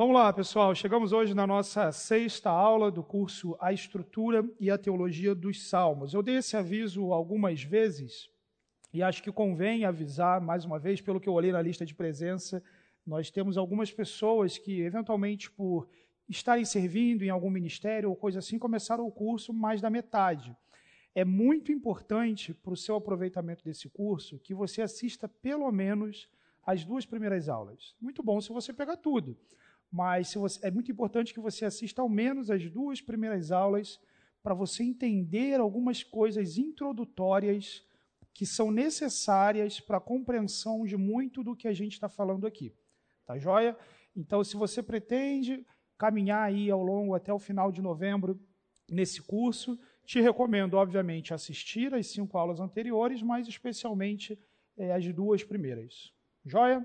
Vamos lá, pessoal. Chegamos hoje na nossa sexta aula do curso A Estrutura e a Teologia dos Salmos. Eu dei esse aviso algumas vezes e acho que convém avisar mais uma vez, pelo que eu olhei na lista de presença, nós temos algumas pessoas que, eventualmente, por estarem servindo em algum ministério ou coisa assim, começaram o curso mais da metade. É muito importante para o seu aproveitamento desse curso que você assista pelo menos as duas primeiras aulas. Muito bom se você pegar tudo mas você, é muito importante que você assista ao menos as duas primeiras aulas para você entender algumas coisas introdutórias que são necessárias para a compreensão de muito do que a gente está falando aqui. Tá joia? Então, se você pretende caminhar aí ao longo até o final de novembro nesse curso, te recomendo, obviamente, assistir as cinco aulas anteriores, mas especialmente é, as duas primeiras. Joia?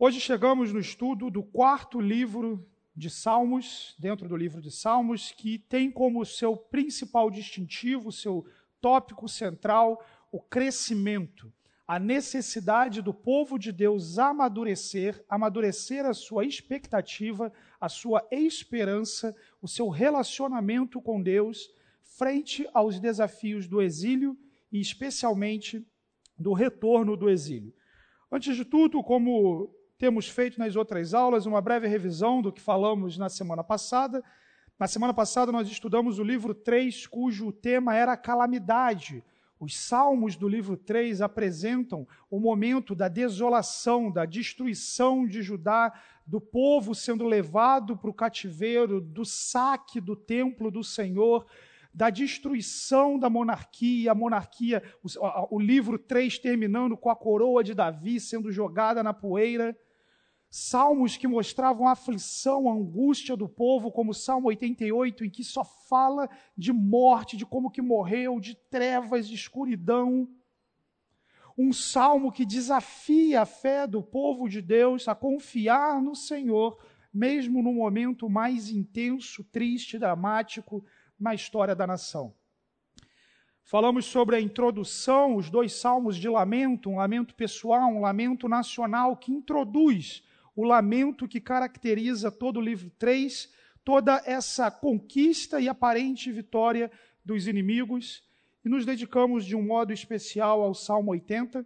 Hoje chegamos no estudo do quarto livro de Salmos, dentro do livro de Salmos, que tem como seu principal distintivo, seu tópico central, o crescimento, a necessidade do povo de Deus amadurecer, amadurecer a sua expectativa, a sua esperança, o seu relacionamento com Deus, frente aos desafios do exílio e especialmente do retorno do exílio. Antes de tudo, como temos feito nas outras aulas uma breve revisão do que falamos na semana passada. Na semana passada nós estudamos o livro 3, cujo tema era a calamidade. Os salmos do livro 3 apresentam o momento da desolação, da destruição de Judá, do povo sendo levado para o cativeiro, do saque do templo do Senhor, da destruição da monarquia, a monarquia, o, o livro 3 terminando com a coroa de Davi sendo jogada na poeira salmos que mostravam a aflição, a angústia do povo, como o Salmo 88, em que só fala de morte, de como que morreu, de trevas, de escuridão. Um salmo que desafia a fé do povo de Deus a confiar no Senhor, mesmo no momento mais intenso, triste, dramático na história da nação. Falamos sobre a introdução, os dois salmos de lamento, um lamento pessoal, um lamento nacional, que introduz o lamento que caracteriza todo o livro 3, toda essa conquista e aparente vitória dos inimigos, e nos dedicamos de um modo especial ao Salmo 80,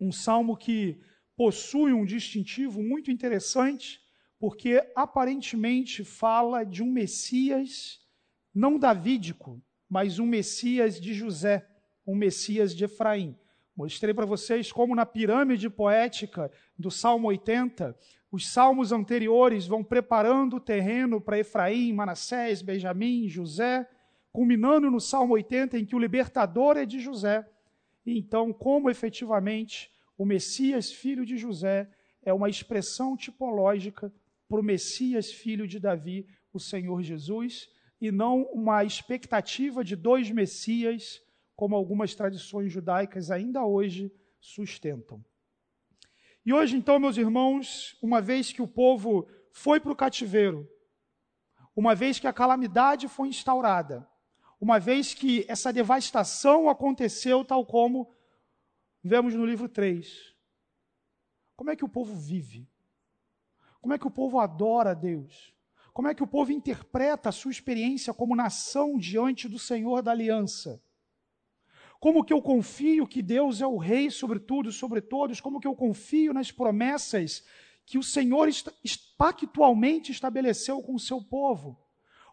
um salmo que possui um distintivo muito interessante, porque aparentemente fala de um Messias não davídico, mas um Messias de José, um Messias de Efraim. Mostrei para vocês como na pirâmide poética do Salmo 80, os salmos anteriores vão preparando o terreno para Efraim, Manassés, Benjamim, José, culminando no Salmo 80 em que o libertador é de José. E então, como efetivamente o Messias, filho de José, é uma expressão tipológica para o Messias, filho de Davi, o Senhor Jesus, e não uma expectativa de dois Messias como algumas tradições judaicas ainda hoje sustentam. E hoje, então, meus irmãos, uma vez que o povo foi para o cativeiro, uma vez que a calamidade foi instaurada, uma vez que essa devastação aconteceu, tal como vemos no livro 3, como é que o povo vive? Como é que o povo adora a Deus? Como é que o povo interpreta a sua experiência como nação diante do Senhor da aliança? Como que eu confio que Deus é o rei sobre tudo, sobre todos? Como que eu confio nas promessas que o Senhor pactualmente estabeleceu com o seu povo?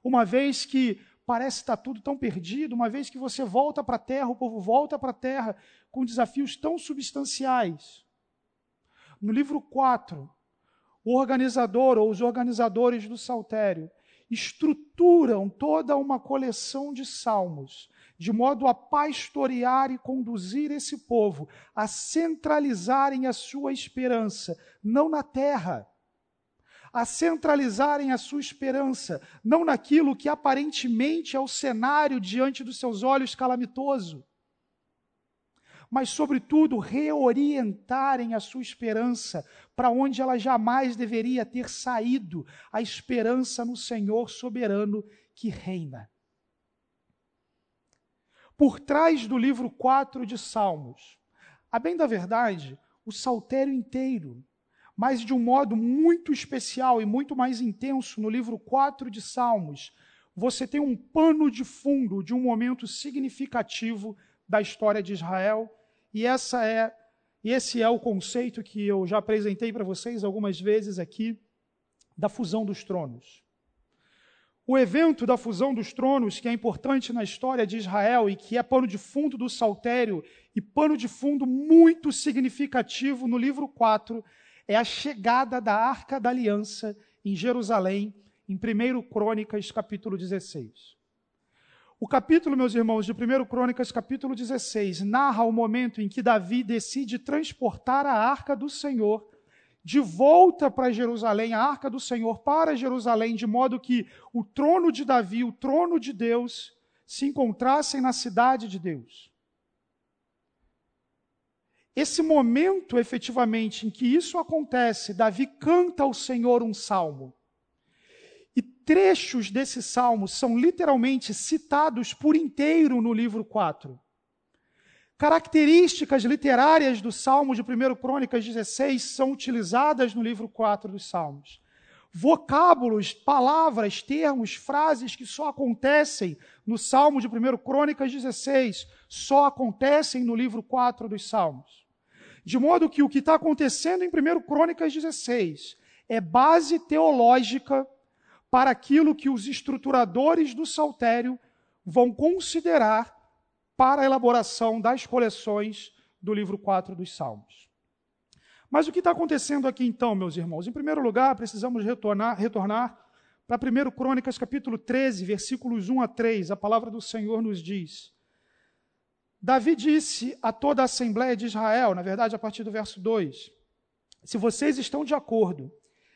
Uma vez que parece estar tudo tão perdido, uma vez que você volta para a terra, o povo volta para a terra com desafios tão substanciais. No livro 4, o organizador ou os organizadores do saltério estruturam toda uma coleção de salmos de modo a pastorear e conduzir esse povo, a centralizarem a sua esperança, não na terra, a centralizarem a sua esperança, não naquilo que aparentemente é o cenário diante dos seus olhos calamitoso, mas, sobretudo, reorientarem a sua esperança para onde ela jamais deveria ter saído a esperança no Senhor soberano que reina. Por trás do livro 4 de Salmos, a bem da verdade, o saltério inteiro, mas de um modo muito especial e muito mais intenso no livro 4 de Salmos, você tem um pano de fundo de um momento significativo da história de Israel, e essa é e esse é o conceito que eu já apresentei para vocês algumas vezes aqui da fusão dos tronos. O evento da fusão dos tronos, que é importante na história de Israel e que é pano de fundo do saltério e pano de fundo muito significativo no livro 4, é a chegada da Arca da Aliança em Jerusalém, em 1 Crônicas, capítulo 16. O capítulo, meus irmãos, de 1 Crônicas, capítulo 16, narra o momento em que Davi decide transportar a arca do Senhor de volta para Jerusalém, a arca do Senhor para Jerusalém, de modo que o trono de Davi, o trono de Deus, se encontrassem na cidade de Deus. Esse momento, efetivamente, em que isso acontece, Davi canta ao Senhor um salmo. E trechos desse salmo são literalmente citados por inteiro no livro 4. Características literárias do Salmo de 1 Crônicas 16 são utilizadas no livro 4 dos Salmos. Vocábulos, palavras, termos, frases que só acontecem no Salmo de 1 Crônicas 16 só acontecem no livro 4 dos Salmos. De modo que o que está acontecendo em 1 Crônicas 16 é base teológica para aquilo que os estruturadores do saltério vão considerar para a elaboração das coleções do livro 4 dos Salmos. Mas o que está acontecendo aqui então, meus irmãos? Em primeiro lugar, precisamos retornar, retornar para 1 Crônicas, capítulo 13, versículos 1 a 3. A palavra do Senhor nos diz: Davi disse a toda a Assembleia de Israel, na verdade, a partir do verso 2: Se vocês estão de acordo,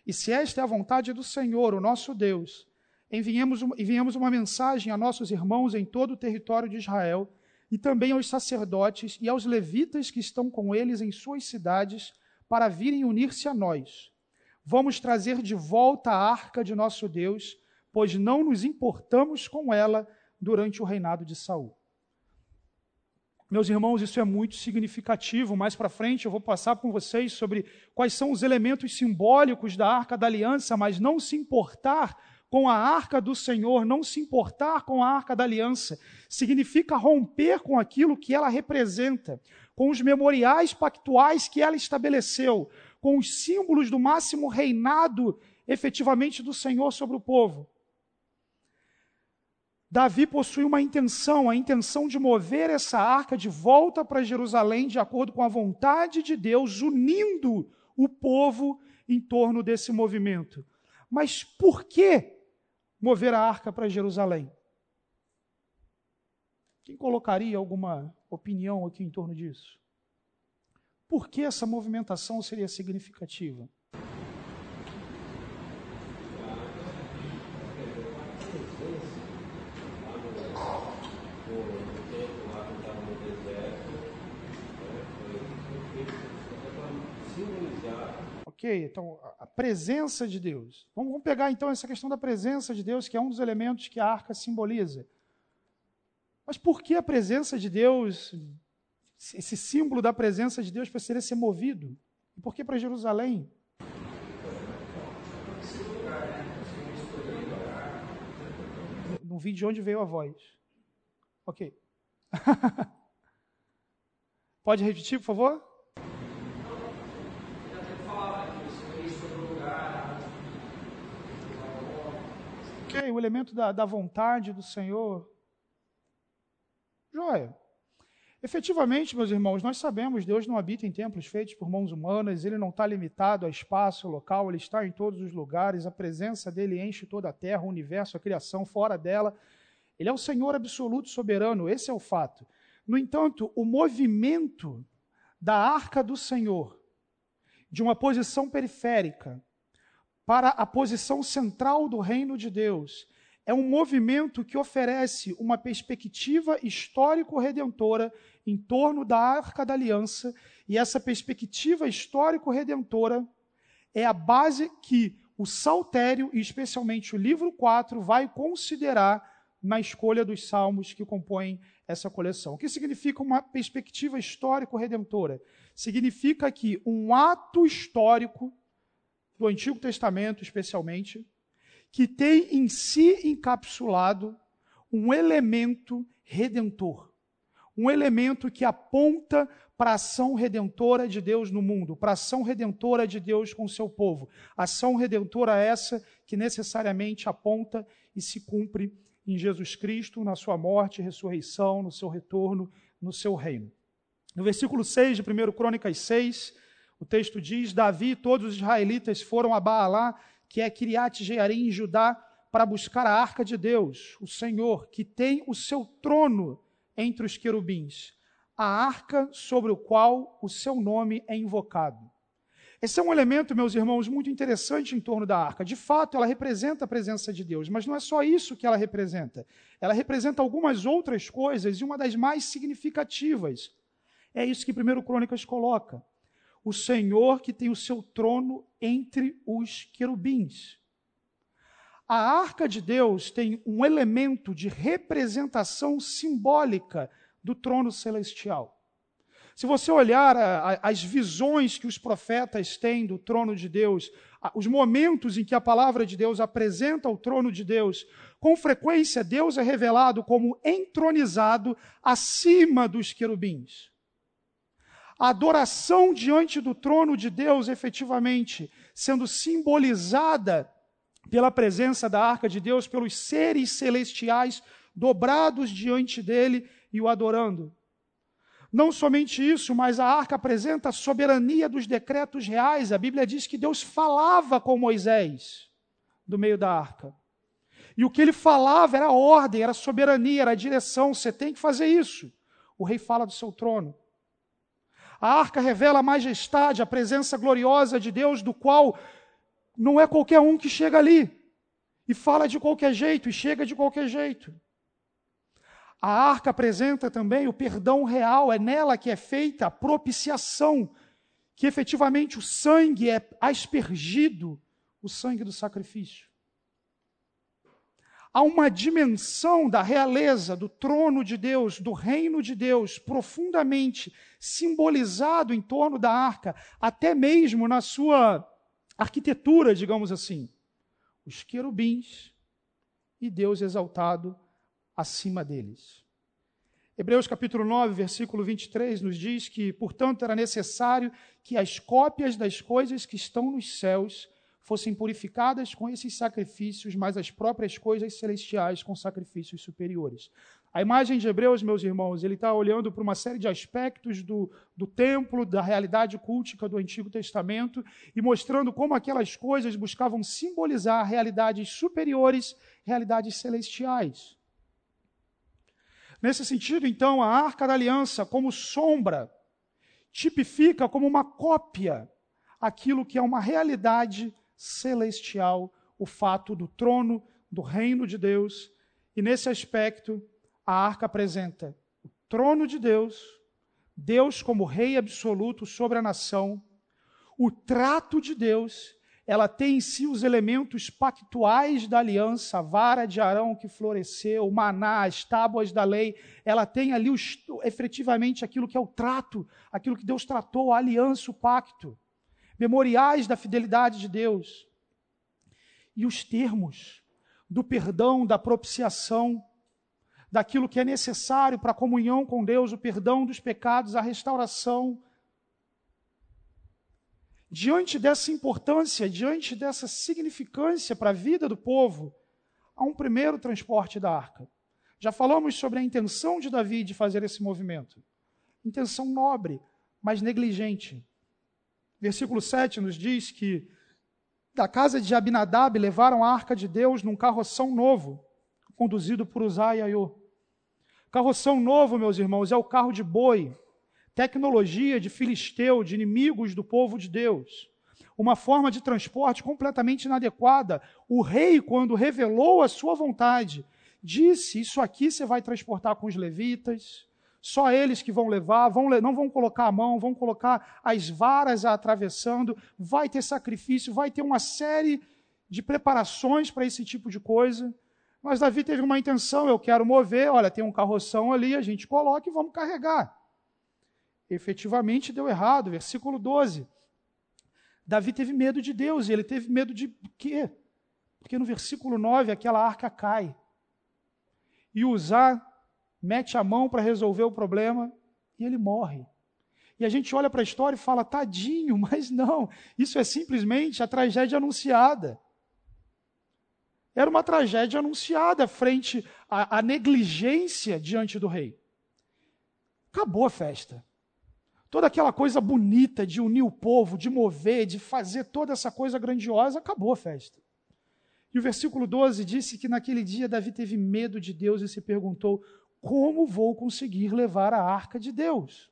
e se esta é a vontade do Senhor, o nosso Deus, enviemos, enviemos uma mensagem a nossos irmãos em todo o território de Israel e também aos sacerdotes e aos levitas que estão com eles em suas cidades, para virem unir-se a nós. Vamos trazer de volta a arca de nosso Deus, pois não nos importamos com ela durante o reinado de Saul. Meus irmãos, isso é muito significativo. Mais para frente eu vou passar com vocês sobre quais são os elementos simbólicos da Arca da Aliança, mas não se importar com a arca do Senhor, não se importar com a arca da aliança, significa romper com aquilo que ela representa, com os memoriais pactuais que ela estabeleceu, com os símbolos do máximo reinado efetivamente do Senhor sobre o povo. Davi possui uma intenção, a intenção de mover essa arca de volta para Jerusalém de acordo com a vontade de Deus, unindo o povo em torno desse movimento. Mas por que mover a arca para Jerusalém. Quem colocaria alguma opinião aqui em torno disso? Por que essa movimentação seria significativa? Ok, então a presença de Deus. Vamos pegar então essa questão da presença de Deus, que é um dos elementos que a arca simboliza. Mas por que a presença de Deus, esse símbolo da presença de Deus precisaria ser movido? E por que para Jerusalém? Não vi de onde veio a voz. Ok. Pode repetir, por favor? Ok, o elemento da, da vontade do Senhor. Joia. Efetivamente, meus irmãos, nós sabemos, Deus não habita em templos feitos por mãos humanas, ele não está limitado a espaço local, ele está em todos os lugares, a presença dele enche toda a terra, o universo, a criação, fora dela. Ele é o Senhor absoluto soberano, esse é o fato. No entanto, o movimento da arca do Senhor, de uma posição periférica, para a posição central do reino de Deus. É um movimento que oferece uma perspectiva histórico-redentora em torno da Arca da Aliança, e essa perspectiva histórico-redentora é a base que o Saltério, e especialmente o livro 4, vai considerar na escolha dos salmos que compõem essa coleção. O que significa uma perspectiva histórico-redentora? Significa que um ato histórico do Antigo Testamento, especialmente, que tem em si encapsulado um elemento redentor. Um elemento que aponta para a ação redentora de Deus no mundo, para a ação redentora de Deus com o seu povo. Ação redentora essa que necessariamente aponta e se cumpre em Jesus Cristo, na sua morte, ressurreição, no seu retorno, no seu reino. No versículo 6 de 1 Crônicas 6, o texto diz: Davi e todos os israelitas foram a Baalá, que é Kiriat Jearim, em Judá, para buscar a arca de Deus, o Senhor, que tem o seu trono entre os querubins, a arca sobre o qual o seu nome é invocado. Esse é um elemento, meus irmãos, muito interessante em torno da arca. De fato, ela representa a presença de Deus, mas não é só isso que ela representa. Ela representa algumas outras coisas e uma das mais significativas. É isso que 1 Crônicas coloca o Senhor que tem o seu trono entre os querubins. A arca de Deus tem um elemento de representação simbólica do trono celestial. Se você olhar a, a, as visões que os profetas têm do trono de Deus, a, os momentos em que a palavra de Deus apresenta o trono de Deus, com frequência Deus é revelado como entronizado acima dos querubins a adoração diante do trono de Deus, efetivamente, sendo simbolizada pela presença da arca de Deus, pelos seres celestiais dobrados diante dele e o adorando. Não somente isso, mas a arca apresenta a soberania dos decretos reais. A Bíblia diz que Deus falava com Moisés do meio da arca. E o que ele falava era ordem, era soberania, era direção. Você tem que fazer isso. O rei fala do seu trono. A arca revela a majestade, a presença gloriosa de Deus, do qual não é qualquer um que chega ali e fala de qualquer jeito e chega de qualquer jeito. A arca apresenta também o perdão real, é nela que é feita a propiciação, que efetivamente o sangue é aspergido, o sangue do sacrifício há uma dimensão da realeza, do trono de Deus, do reino de Deus, profundamente simbolizado em torno da arca, até mesmo na sua arquitetura, digamos assim. Os querubins e Deus exaltado acima deles. Hebreus capítulo 9, versículo 23 nos diz que, portanto, era necessário que as cópias das coisas que estão nos céus fossem purificadas com esses sacrifícios, mas as próprias coisas celestiais com sacrifícios superiores. A imagem de Hebreus, meus irmãos, ele está olhando para uma série de aspectos do, do templo, da realidade cultica do Antigo Testamento e mostrando como aquelas coisas buscavam simbolizar realidades superiores, realidades celestiais. Nesse sentido, então, a arca da aliança, como sombra, tipifica como uma cópia aquilo que é uma realidade celestial, o fato do trono, do reino de Deus. E nesse aspecto, a arca apresenta o trono de Deus, Deus como rei absoluto sobre a nação, o trato de Deus, ela tem em si os elementos pactuais da aliança, a vara de Arão que floresceu, o maná, as tábuas da lei, ela tem ali os, efetivamente aquilo que é o trato, aquilo que Deus tratou, a aliança, o pacto memoriais da fidelidade de Deus. E os termos do perdão, da propiciação, daquilo que é necessário para a comunhão com Deus, o perdão dos pecados, a restauração. Diante dessa importância, diante dessa significância para a vida do povo, há um primeiro transporte da arca. Já falamos sobre a intenção de Davi de fazer esse movimento. Intenção nobre, mas negligente. Versículo 7 nos diz que da casa de Abinadab levaram a arca de Deus num carroção novo, conduzido por Uzai e Aiô. Carroção novo, meus irmãos, é o carro de boi, tecnologia de filisteu, de inimigos do povo de Deus. Uma forma de transporte completamente inadequada. O rei, quando revelou a sua vontade, disse: Isso aqui você vai transportar com os levitas, só eles que vão levar, vão, não vão colocar a mão, vão colocar as varas atravessando, vai ter sacrifício, vai ter uma série de preparações para esse tipo de coisa. Mas Davi teve uma intenção, eu quero mover, olha, tem um carroção ali, a gente coloca e vamos carregar. Efetivamente deu errado, versículo 12. Davi teve medo de Deus, e ele teve medo de quê? Porque no versículo 9 aquela arca cai. E Uzá mete a mão para resolver o problema e ele morre. E a gente olha para a história e fala, tadinho, mas não, isso é simplesmente a tragédia anunciada. Era uma tragédia anunciada frente à, à negligência diante do rei. Acabou a festa. Toda aquela coisa bonita de unir o povo, de mover, de fazer toda essa coisa grandiosa, acabou a festa. E o versículo 12 disse que naquele dia Davi teve medo de Deus e se perguntou: como vou conseguir levar a arca de Deus?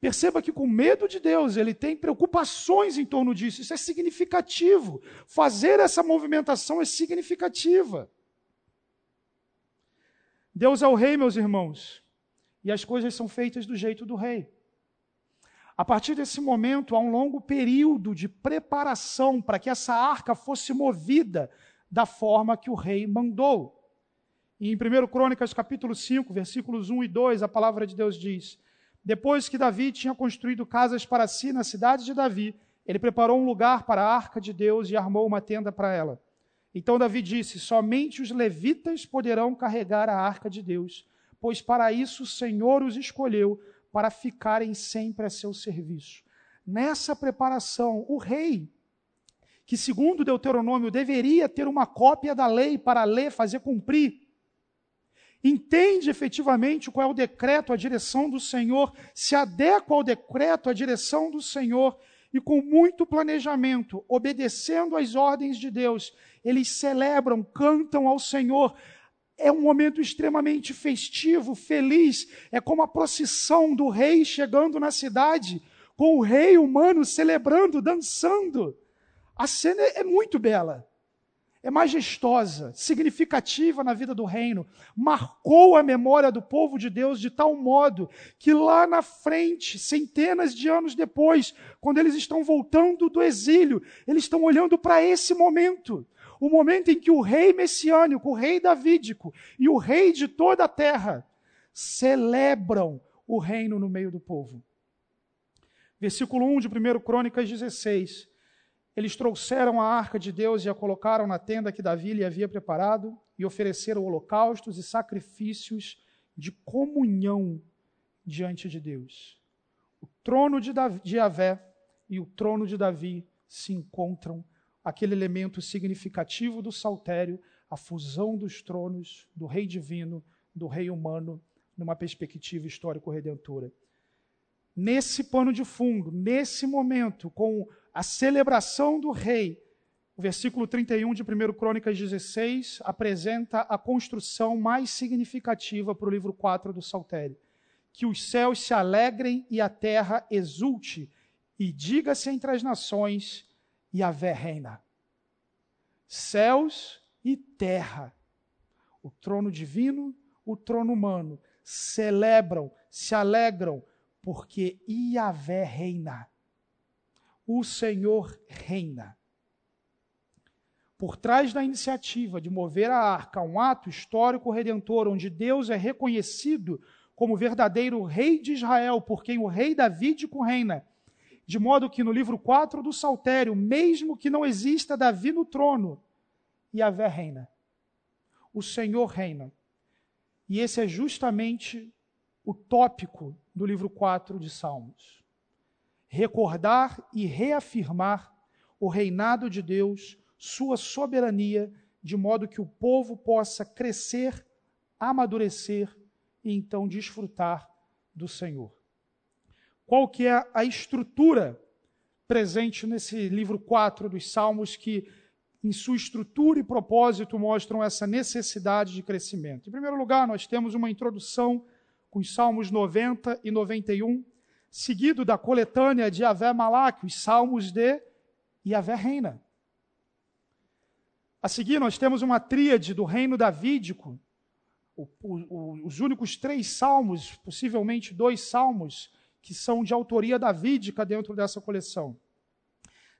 Perceba que, com medo de Deus, ele tem preocupações em torno disso. Isso é significativo. Fazer essa movimentação é significativa. Deus é o rei, meus irmãos, e as coisas são feitas do jeito do rei. A partir desse momento, há um longo período de preparação para que essa arca fosse movida da forma que o rei mandou. Em 1 Crônicas, capítulo 5, versículos 1 e 2, a palavra de Deus diz: Depois que Davi tinha construído casas para si na cidade de Davi, ele preparou um lugar para a arca de Deus e armou uma tenda para ela. Então Davi disse: Somente os levitas poderão carregar a arca de Deus, pois para isso o Senhor os escolheu, para ficarem sempre a seu serviço. Nessa preparação, o rei, que segundo Deuteronômio deveria ter uma cópia da lei para ler, fazer cumprir, entende efetivamente qual é o decreto, a direção do Senhor, se adequa ao decreto, a direção do Senhor, e com muito planejamento, obedecendo às ordens de Deus, eles celebram, cantam ao Senhor. É um momento extremamente festivo, feliz, é como a procissão do rei chegando na cidade, com o rei humano celebrando, dançando. A cena é muito bela é majestosa, significativa na vida do reino, marcou a memória do povo de Deus de tal modo que lá na frente, centenas de anos depois, quando eles estão voltando do exílio, eles estão olhando para esse momento. O momento em que o rei messiânico, o rei davídico e o rei de toda a terra celebram o reino no meio do povo. Versículo 1 de 1 Crônicas 16 eles trouxeram a arca de Deus e a colocaram na tenda que Davi lhe havia preparado e ofereceram holocaustos e sacrifícios de comunhão diante de Deus. O trono de, Davi, de Yahvé e o trono de Davi se encontram, aquele elemento significativo do saltério, a fusão dos tronos do rei divino, do rei humano, numa perspectiva histórico-redentora. Nesse pano de fundo, nesse momento, com a celebração do rei. O versículo 31 de 1 Crônicas 16 apresenta a construção mais significativa para o livro 4 do Saltério. Que os céus se alegrem e a terra exulte, e diga-se entre as nações, e a reina. Céus e terra, o trono divino, o trono humano, celebram, se alegram, porque Iavé reina o Senhor reina. Por trás da iniciativa de mover a arca, um ato histórico redentor, onde Deus é reconhecido como verdadeiro rei de Israel, por quem o rei Davídico reina, de modo que no livro 4 do Saltério, mesmo que não exista Davi no trono, Yahvé reina. O Senhor reina. E esse é justamente o tópico do livro 4 de Salmos recordar e reafirmar o reinado de Deus, sua soberania, de modo que o povo possa crescer, amadurecer e então desfrutar do Senhor. Qual que é a estrutura presente nesse livro 4 dos Salmos que em sua estrutura e propósito mostram essa necessidade de crescimento? Em primeiro lugar, nós temos uma introdução com os Salmos 90 e 91, seguido da coletânea de Yahvé Malak, os salmos de Yahvé Reina. A seguir, nós temos uma tríade do reino davídico, o, o, os únicos três salmos, possivelmente dois salmos, que são de autoria davídica dentro dessa coleção.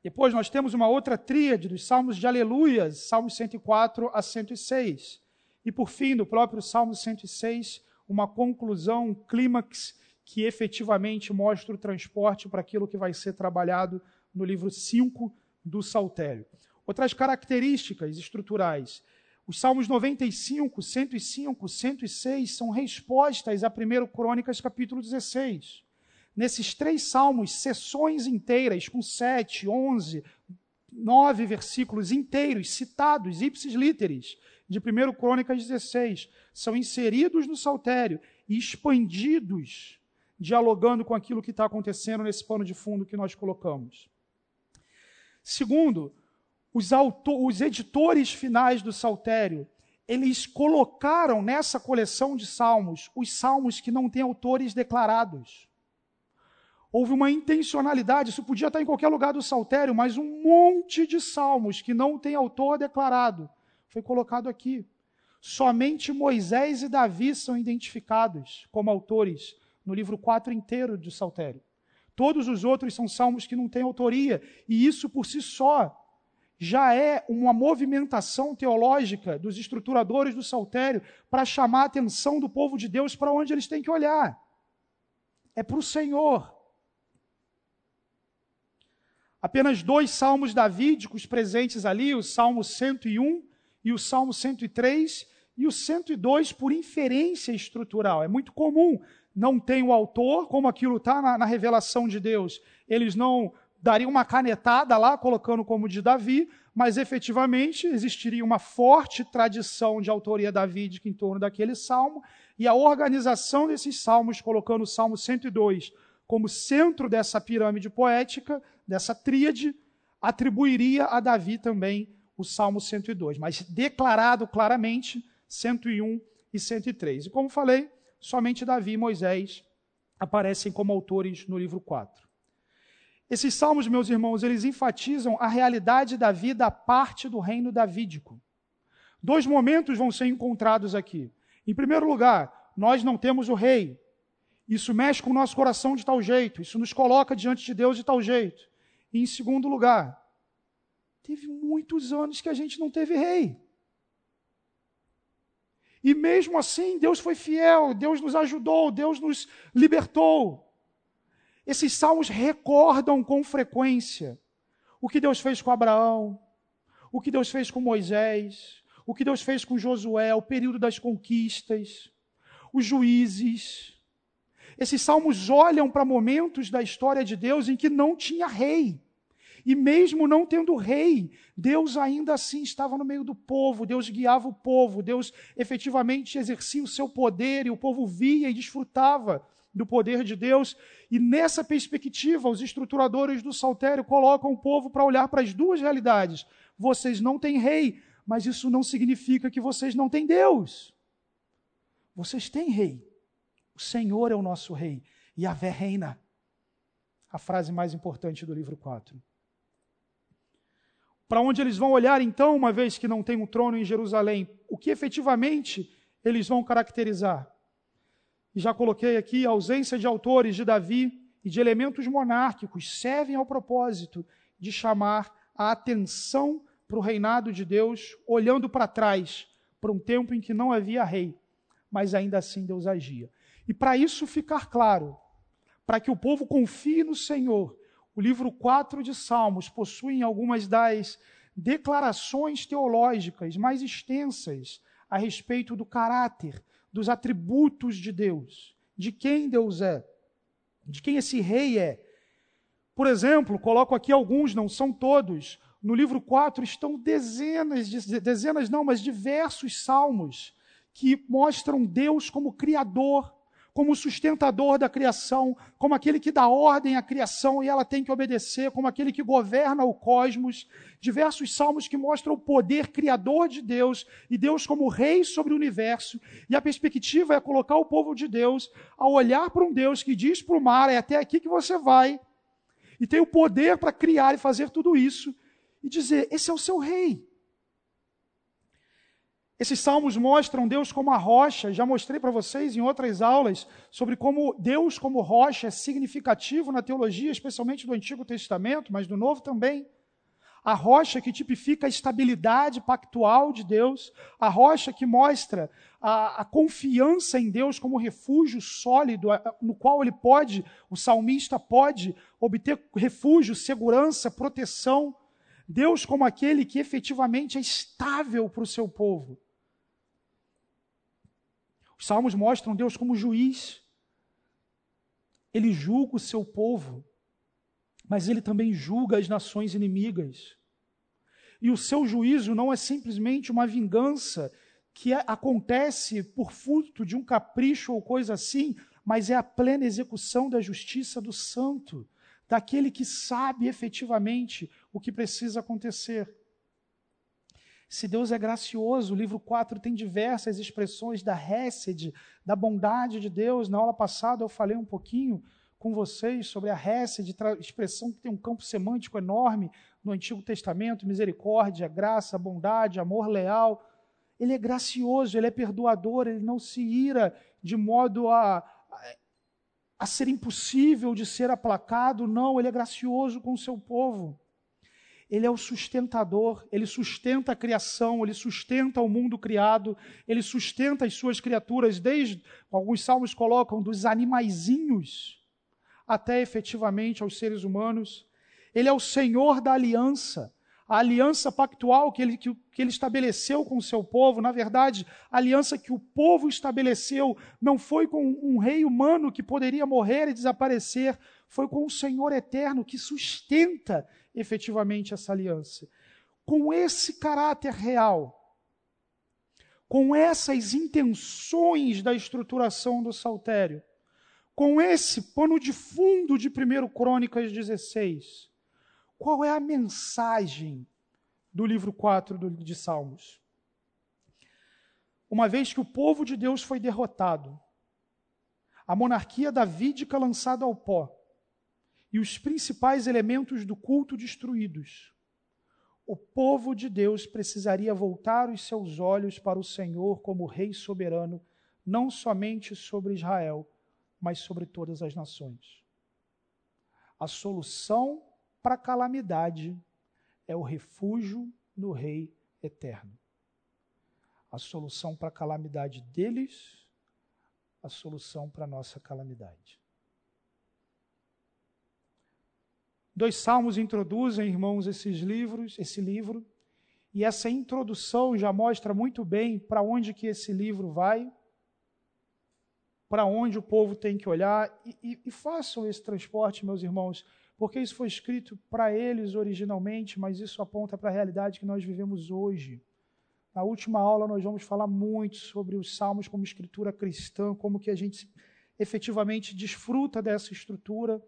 Depois nós temos uma outra tríade dos salmos de aleluias, salmos 104 a 106. E por fim, no próprio salmo 106, uma conclusão, um clímax que efetivamente mostra o transporte para aquilo que vai ser trabalhado no livro 5 do Saltério. Outras características estruturais. Os Salmos 95, 105, 106 são respostas a 1 Crônicas, capítulo 16. Nesses três salmos, sessões inteiras, com 7, 11, 9 versículos inteiros, citados, ipsis literis, de 1 Crônicas 16, são inseridos no saltério e expandidos, dialogando com aquilo que está acontecendo nesse pano de fundo que nós colocamos. Segundo, os, os editores finais do saltério, eles colocaram nessa coleção de salmos os salmos que não têm autores declarados. Houve uma intencionalidade, isso podia estar em qualquer lugar do saltério, mas um monte de salmos que não tem autor declarado foi colocado aqui. Somente Moisés e Davi são identificados como autores no livro 4 inteiro do Saltério. Todos os outros são salmos que não têm autoria, e isso por si só já é uma movimentação teológica dos estruturadores do Saltério para chamar a atenção do povo de Deus para onde eles têm que olhar. É para o Senhor. Apenas dois salmos davídicos presentes ali, o Salmo 101 e o Salmo 103 e o 102 por inferência estrutural. É muito comum. Não tem o autor, como aquilo está na, na revelação de Deus. Eles não dariam uma canetada lá, colocando como de Davi, mas efetivamente existiria uma forte tradição de autoria davídica em torno daquele salmo, e a organização desses salmos, colocando o Salmo 102 como centro dessa pirâmide poética, dessa tríade, atribuiria a Davi também o Salmo 102, mas declarado claramente 101 e 103. E como falei, somente Davi e Moisés aparecem como autores no livro 4. Esses salmos, meus irmãos, eles enfatizam a realidade da vida a parte do reino davídico. Dois momentos vão ser encontrados aqui. Em primeiro lugar, nós não temos o rei. Isso mexe com o nosso coração de tal jeito, isso nos coloca diante de Deus de tal jeito. E em segundo lugar, teve muitos anos que a gente não teve rei. E mesmo assim, Deus foi fiel, Deus nos ajudou, Deus nos libertou. Esses salmos recordam com frequência o que Deus fez com Abraão, o que Deus fez com Moisés, o que Deus fez com Josué, o período das conquistas, os juízes. Esses salmos olham para momentos da história de Deus em que não tinha rei. E mesmo não tendo rei, Deus ainda assim estava no meio do povo, Deus guiava o povo, Deus efetivamente exercia o seu poder e o povo via e desfrutava do poder de Deus. E nessa perspectiva, os estruturadores do saltério colocam o povo para olhar para as duas realidades. Vocês não têm rei, mas isso não significa que vocês não têm Deus. Vocês têm rei. O Senhor é o nosso rei. E a reina. A frase mais importante do livro 4. Para onde eles vão olhar então, uma vez que não tem um trono em Jerusalém? O que efetivamente eles vão caracterizar? E já coloquei aqui a ausência de autores de Davi e de elementos monárquicos servem ao propósito de chamar a atenção para o reinado de Deus, olhando para trás, para um tempo em que não havia rei, mas ainda assim Deus agia. E para isso ficar claro, para que o povo confie no Senhor o livro 4 de Salmos possui algumas das declarações teológicas mais extensas a respeito do caráter, dos atributos de Deus, de quem Deus é, de quem esse rei é. Por exemplo, coloco aqui alguns, não são todos. No livro 4 estão dezenas, de, dezenas não, mas diversos salmos que mostram Deus como criador, como sustentador da criação, como aquele que dá ordem à criação e ela tem que obedecer, como aquele que governa o cosmos. Diversos salmos que mostram o poder criador de Deus e Deus como rei sobre o universo. E a perspectiva é colocar o povo de Deus a olhar para um Deus que diz para o mar: é até aqui que você vai. E tem o poder para criar e fazer tudo isso. E dizer: esse é o seu rei. Esses salmos mostram Deus como a rocha. Já mostrei para vocês em outras aulas sobre como Deus como rocha é significativo na teologia, especialmente do Antigo Testamento, mas do Novo também. a rocha que tipifica a estabilidade pactual de Deus, a rocha que mostra a, a, confiança em Deus como refúgio sólido, no qual ele pode, o salmista pode obter refúgio, segurança, proteção. Deus como aquele que efetivamente é estável para o seu povo. Os salmos mostram Deus como juiz. Ele julga o seu povo mas ele também julga as nações inimigas. E o seu juízo não é simplesmente uma vingança que é, acontece por fruto de um capricho ou coisa assim, mas é a plena execução da justiça do santo, daquele que sabe efetivamente o que precisa acontecer. Se Deus é gracioso, o livro 4 tem diversas expressões da Hesed, da bondade de Deus. Na aula passada eu falei um pouquinho com vocês sobre a Hesed, expressão que tem um campo semântico enorme no Antigo Testamento, misericórdia, graça, bondade, amor leal. Ele é gracioso, ele é perdoador, ele não se ira de modo a, a, a ser impossível de ser aplacado, não, ele é gracioso com o seu povo. Ele é o sustentador, ele sustenta a criação, ele sustenta o mundo criado, ele sustenta as suas criaturas, desde, alguns salmos colocam, dos animaizinhos até efetivamente aos seres humanos. Ele é o Senhor da aliança, a aliança pactual que ele, que, que ele estabeleceu com o seu povo. Na verdade, a aliança que o povo estabeleceu não foi com um rei humano que poderia morrer e desaparecer, foi com o Senhor eterno que sustenta efetivamente essa aliança. Com esse caráter real, com essas intenções da estruturação do saltério, com esse pano de fundo de 1 Crônicas 16, qual é a mensagem do livro 4 de Salmos? Uma vez que o povo de Deus foi derrotado, a monarquia davídica lançada ao pó e os principais elementos do culto destruídos, o povo de Deus precisaria voltar os seus olhos para o Senhor como Rei soberano, não somente sobre Israel, mas sobre todas as nações. A solução para a calamidade é o refúgio no Rei eterno. A solução para a calamidade deles, a solução para a nossa calamidade. Dois salmos introduzem, irmãos, esses livros, esse livro, e essa introdução já mostra muito bem para onde que esse livro vai para onde o povo tem que olhar e, e, e façam esse transporte, meus irmãos, porque isso foi escrito para eles originalmente, mas isso aponta para a realidade que nós vivemos hoje. Na última aula nós vamos falar muito sobre os salmos como escritura cristã, como que a gente efetivamente desfruta dessa estrutura,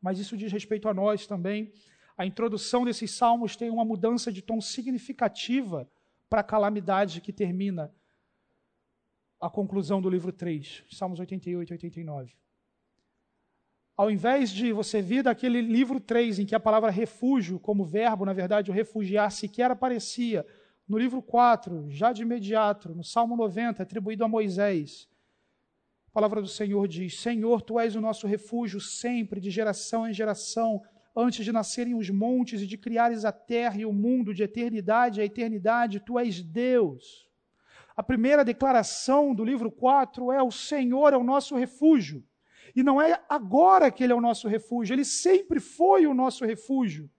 mas isso diz respeito a nós também. A introdução desses salmos tem uma mudança de tom significativa para a calamidade que termina a conclusão do livro 3, Salmos 88 e 89. Ao invés de você vir daquele livro 3, em que a palavra refúgio, como verbo, na verdade, o refugiar sequer aparecia, no livro 4, já de imediato, no Salmo 90, atribuído a Moisés, a palavra do Senhor diz: Senhor, tu és o nosso refúgio sempre, de geração em geração, antes de nascerem os montes e de criares a terra e o mundo, de eternidade a eternidade, tu és Deus. A primeira declaração do livro 4 é: O Senhor é o nosso refúgio. E não é agora que Ele é o nosso refúgio, Ele sempre foi o nosso refúgio.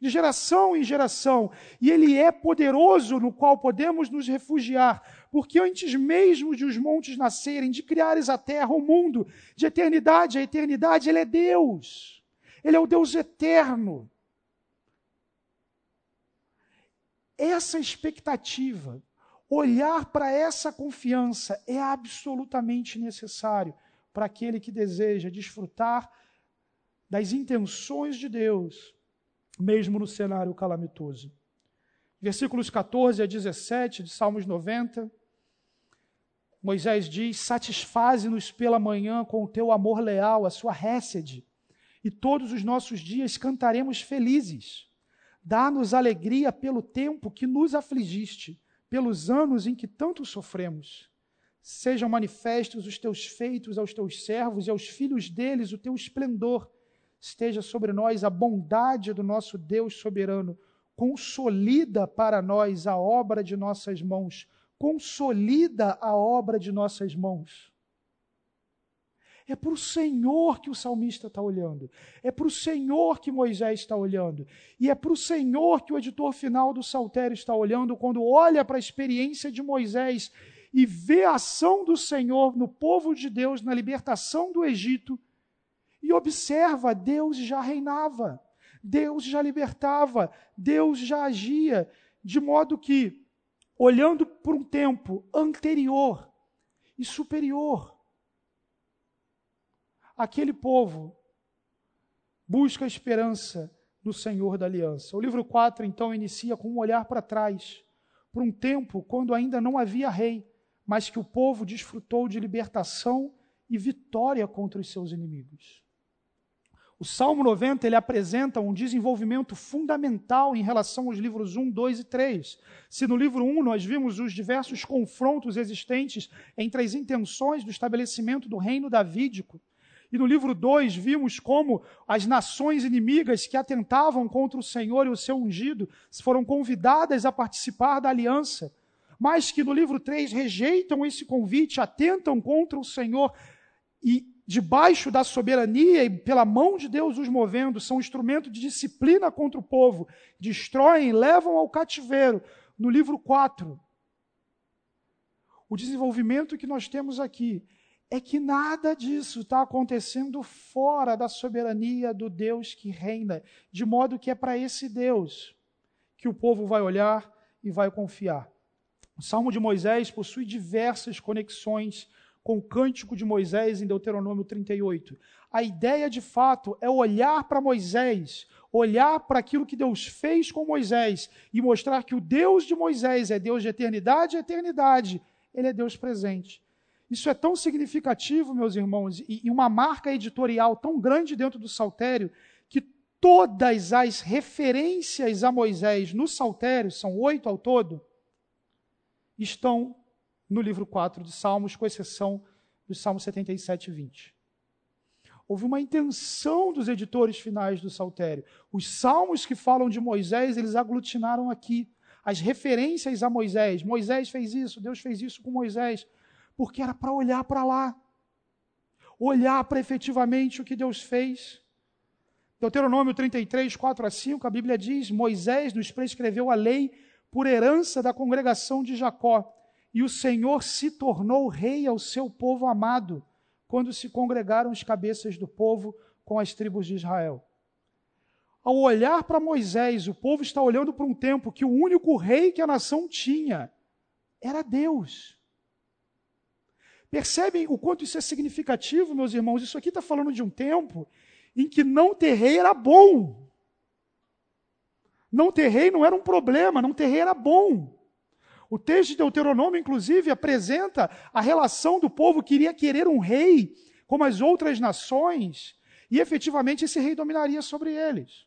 De geração em geração. E Ele é poderoso no qual podemos nos refugiar. Porque antes mesmo de os montes nascerem, de criares a terra, o mundo, de eternidade a eternidade, Ele é Deus. Ele é o Deus eterno. Essa expectativa Olhar para essa confiança é absolutamente necessário para aquele que deseja desfrutar das intenções de Deus, mesmo no cenário calamitoso. Versículos 14 a 17 de Salmos 90. Moisés diz: Satisfaze-nos pela manhã com o teu amor leal, a sua récede, e todos os nossos dias cantaremos felizes. Dá-nos alegria pelo tempo que nos afligiste pelos anos em que tanto sofremos. Sejam manifestos os teus feitos aos teus servos e aos filhos deles o teu esplendor. Esteja sobre nós a bondade do nosso Deus soberano. Consolida para nós a obra de nossas mãos. Consolida a obra de nossas mãos. É para o Senhor que o salmista está olhando. É para o Senhor que Moisés está olhando. E é para o Senhor que o editor final do Saltério está olhando quando olha para a experiência de Moisés e vê a ação do Senhor no povo de Deus na libertação do Egito e observa: Deus já reinava, Deus já libertava, Deus já agia, de modo que, olhando por um tempo anterior e superior, aquele povo busca esperança no Senhor da aliança. O livro 4, então, inicia com um olhar para trás, para um tempo quando ainda não havia rei, mas que o povo desfrutou de libertação e vitória contra os seus inimigos. O Salmo 90 ele apresenta um desenvolvimento fundamental em relação aos livros 1, 2 e 3. Se no livro 1 nós vimos os diversos confrontos existentes entre as intenções do estabelecimento do reino davídico, e no livro 2 vimos como as nações inimigas que atentavam contra o Senhor e o seu ungido foram convidadas a participar da aliança, mas que no livro 3 rejeitam esse convite, atentam contra o Senhor e debaixo da soberania e pela mão de Deus os movendo, são instrumento de disciplina contra o povo, destroem, levam ao cativeiro. No livro 4, o desenvolvimento que nós temos aqui é que nada disso está acontecendo fora da soberania do Deus que reina, de modo que é para esse Deus que o povo vai olhar e vai confiar. O Salmo de Moisés possui diversas conexões com o cântico de Moisés em Deuteronômio 38. A ideia, de fato, é olhar para Moisés, olhar para aquilo que Deus fez com Moisés e mostrar que o Deus de Moisés é Deus de eternidade e eternidade. Ele é Deus presente. Isso é tão significativo, meus irmãos, e uma marca editorial tão grande dentro do Saltério, que todas as referências a Moisés no Saltério, são oito ao todo, estão no livro 4 de Salmos, com exceção do Salmo 77 e 20. Houve uma intenção dos editores finais do Saltério. Os salmos que falam de Moisés, eles aglutinaram aqui as referências a Moisés. Moisés fez isso, Deus fez isso com Moisés, porque era para olhar para lá, olhar para efetivamente o que Deus fez. Deuteronômio 33, 4 a 5, a Bíblia diz: Moisés nos prescreveu a lei por herança da congregação de Jacó e o Senhor se tornou rei ao seu povo amado, quando se congregaram os cabeças do povo com as tribos de Israel. Ao olhar para Moisés, o povo está olhando para um tempo que o único rei que a nação tinha era Deus. Percebem o quanto isso é significativo, meus irmãos? Isso aqui está falando de um tempo em que não ter rei era bom. Não ter rei não era um problema, não ter rei era bom. O texto de Deuteronômio, inclusive, apresenta a relação do povo que iria querer um rei, como as outras nações, e efetivamente esse rei dominaria sobre eles.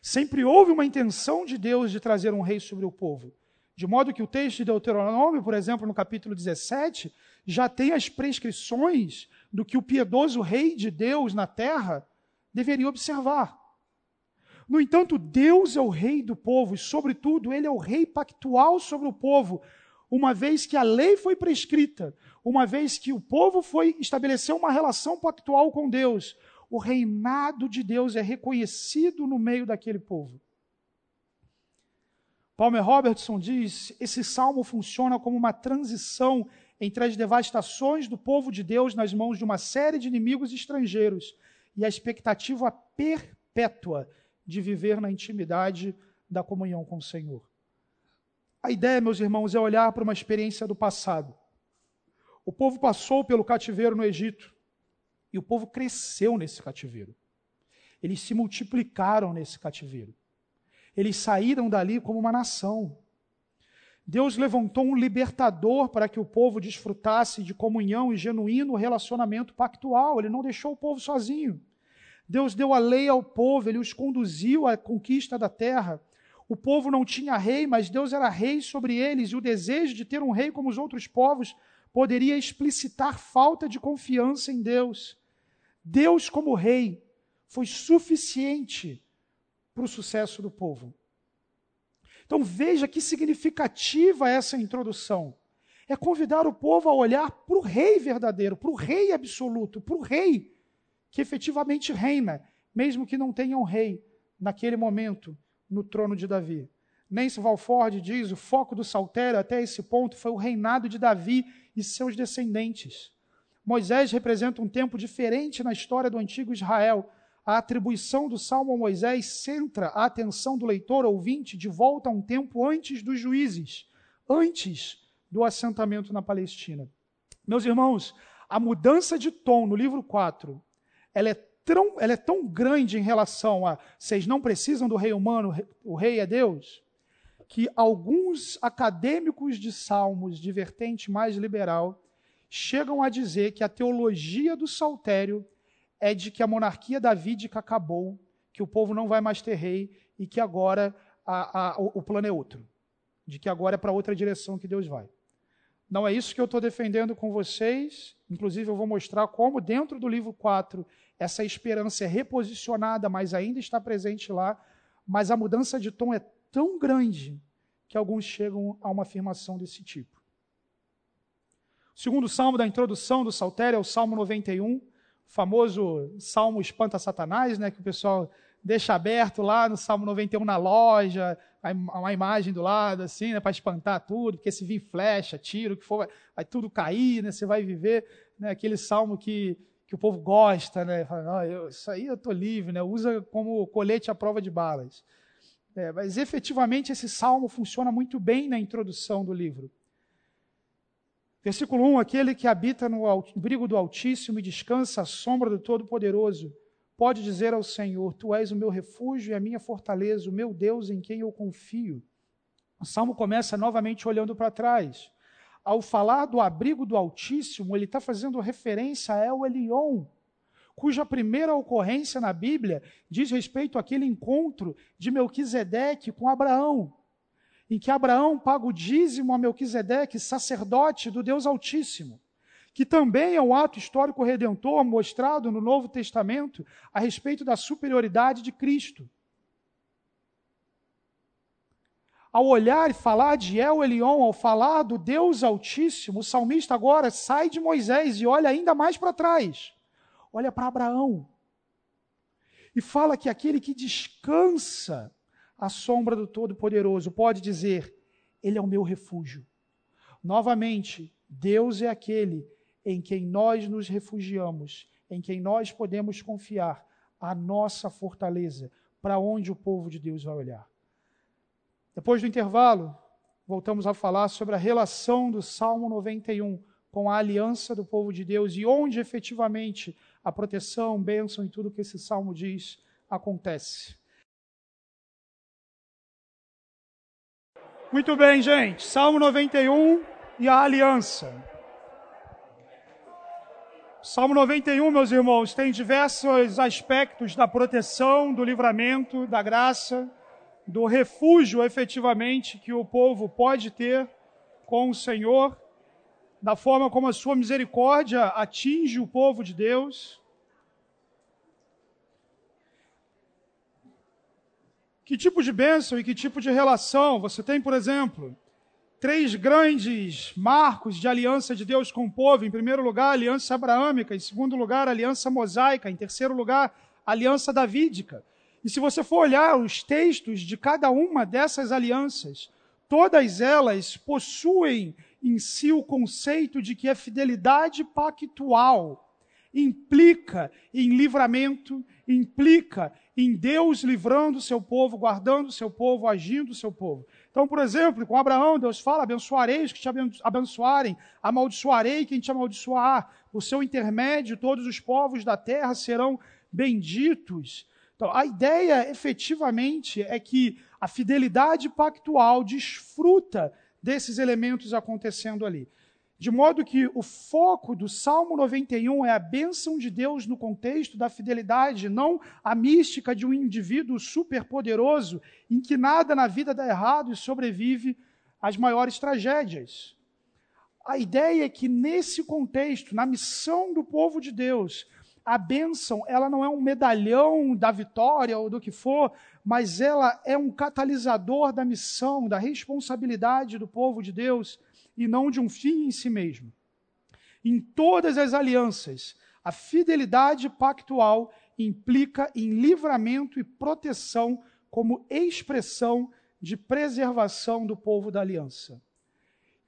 Sempre houve uma intenção de Deus de trazer um rei sobre o povo. De modo que o texto de Deuteronômio, por exemplo, no capítulo 17, já tem as prescrições do que o piedoso rei de Deus na terra deveria observar. No entanto, Deus é o rei do povo e, sobretudo, ele é o rei pactual sobre o povo, uma vez que a lei foi prescrita, uma vez que o povo foi estabelecer uma relação pactual com Deus, o reinado de Deus é reconhecido no meio daquele povo. Palmer Robertson diz: esse salmo funciona como uma transição entre as devastações do povo de Deus nas mãos de uma série de inimigos estrangeiros e a expectativa perpétua de viver na intimidade da comunhão com o Senhor. A ideia, meus irmãos, é olhar para uma experiência do passado. O povo passou pelo cativeiro no Egito e o povo cresceu nesse cativeiro. Eles se multiplicaram nesse cativeiro. Eles saíram dali como uma nação. Deus levantou um libertador para que o povo desfrutasse de comunhão e genuíno relacionamento pactual. Ele não deixou o povo sozinho. Deus deu a lei ao povo, ele os conduziu à conquista da terra. O povo não tinha rei, mas Deus era rei sobre eles, e o desejo de ter um rei como os outros povos poderia explicitar falta de confiança em Deus. Deus, como rei, foi suficiente para o sucesso do povo. Então veja que significativa essa introdução. É convidar o povo a olhar para o rei verdadeiro, para o rei absoluto, para o rei que efetivamente reina, mesmo que não tenha um rei naquele momento no trono de Davi. Nancy Valford diz: o foco do saltério até esse ponto foi o reinado de Davi e seus descendentes. Moisés representa um tempo diferente na história do antigo Israel. A atribuição do salmo a Moisés centra a atenção do leitor ouvinte de volta a um tempo antes dos juízes, antes do assentamento na Palestina. Meus irmãos, a mudança de tom no livro 4, ela é tão, ela é tão grande em relação a vocês não precisam do rei humano, o rei é Deus, que alguns acadêmicos de salmos de vertente mais liberal chegam a dizer que a teologia do saltério é de que a monarquia davídica acabou, que o povo não vai mais ter rei e que agora a, a, o, o plano é outro, de que agora é para outra direção que Deus vai. Não é isso que eu estou defendendo com vocês. Inclusive, eu vou mostrar como, dentro do livro 4, essa esperança é reposicionada, mas ainda está presente lá. Mas a mudança de tom é tão grande que alguns chegam a uma afirmação desse tipo. O segundo salmo da introdução do Saltério é o Salmo 91, o famoso Salmo Espanta Satanás, né, que o pessoal deixa aberto lá no Salmo 91 na loja, uma imagem do lado, assim, né, para espantar tudo, porque se vir flecha, tiro, que for, vai, tudo cair, né, você vai viver né, aquele salmo que, que o povo gosta, né, fala, eu, isso aí eu estou livre, né, usa como colete à prova de balas. É, mas efetivamente esse salmo funciona muito bem na introdução do livro. Versículo 1: Aquele que habita no abrigo do Altíssimo e descansa à sombra do Todo-Poderoso, pode dizer ao Senhor: Tu és o meu refúgio e a minha fortaleza, o meu Deus em quem eu confio. O salmo começa novamente olhando para trás. Ao falar do abrigo do Altíssimo, ele está fazendo referência a El Elion, cuja primeira ocorrência na Bíblia diz respeito àquele encontro de Melquisedeque com Abraão, em que Abraão paga o dízimo a Melquisedeque, sacerdote do Deus Altíssimo que também é um ato histórico redentor mostrado no Novo Testamento a respeito da superioridade de Cristo. Ao olhar e falar de El Elion, ao falar do Deus Altíssimo, o salmista agora sai de Moisés e olha ainda mais para trás. Olha para Abraão. E fala que aquele que descansa à sombra do Todo-Poderoso pode dizer: Ele é o meu refúgio. Novamente, Deus é aquele em quem nós nos refugiamos, em quem nós podemos confiar, a nossa fortaleza, para onde o povo de Deus vai olhar. Depois do intervalo, voltamos a falar sobre a relação do Salmo 91 com a aliança do povo de Deus e onde efetivamente a proteção, bênção e tudo que esse salmo diz acontece. Muito bem, gente. Salmo 91 e a aliança. Salmo 91, meus irmãos, tem diversos aspectos da proteção, do livramento, da graça, do refúgio efetivamente que o povo pode ter com o Senhor, da forma como a sua misericórdia atinge o povo de Deus. Que tipo de bênção e que tipo de relação você tem, por exemplo, três grandes marcos de aliança de Deus com o povo. Em primeiro lugar, a aliança abraâmica. Em segundo lugar, a aliança mosaica. Em terceiro lugar, a aliança davídica. E se você for olhar os textos de cada uma dessas alianças, todas elas possuem em si o conceito de que a fidelidade pactual implica em livramento, implica em Deus livrando o seu povo, guardando o seu povo, agindo o seu povo. Então, por exemplo, com Abraão, Deus fala: abençoarei os que te abençoarem, amaldiçoarei quem te amaldiçoar. Por seu intermédio, todos os povos da terra serão benditos. Então, a ideia efetivamente é que a fidelidade pactual desfruta desses elementos acontecendo ali. De modo que o foco do Salmo 91 é a bênção de Deus no contexto da fidelidade, não a mística de um indivíduo superpoderoso em que nada na vida dá errado e sobrevive às maiores tragédias. A ideia é que nesse contexto, na missão do povo de Deus, a bênção, ela não é um medalhão da vitória ou do que for, mas ela é um catalisador da missão, da responsabilidade do povo de Deus e não de um fim em si mesmo. Em todas as alianças, a fidelidade pactual implica em livramento e proteção como expressão de preservação do povo da aliança.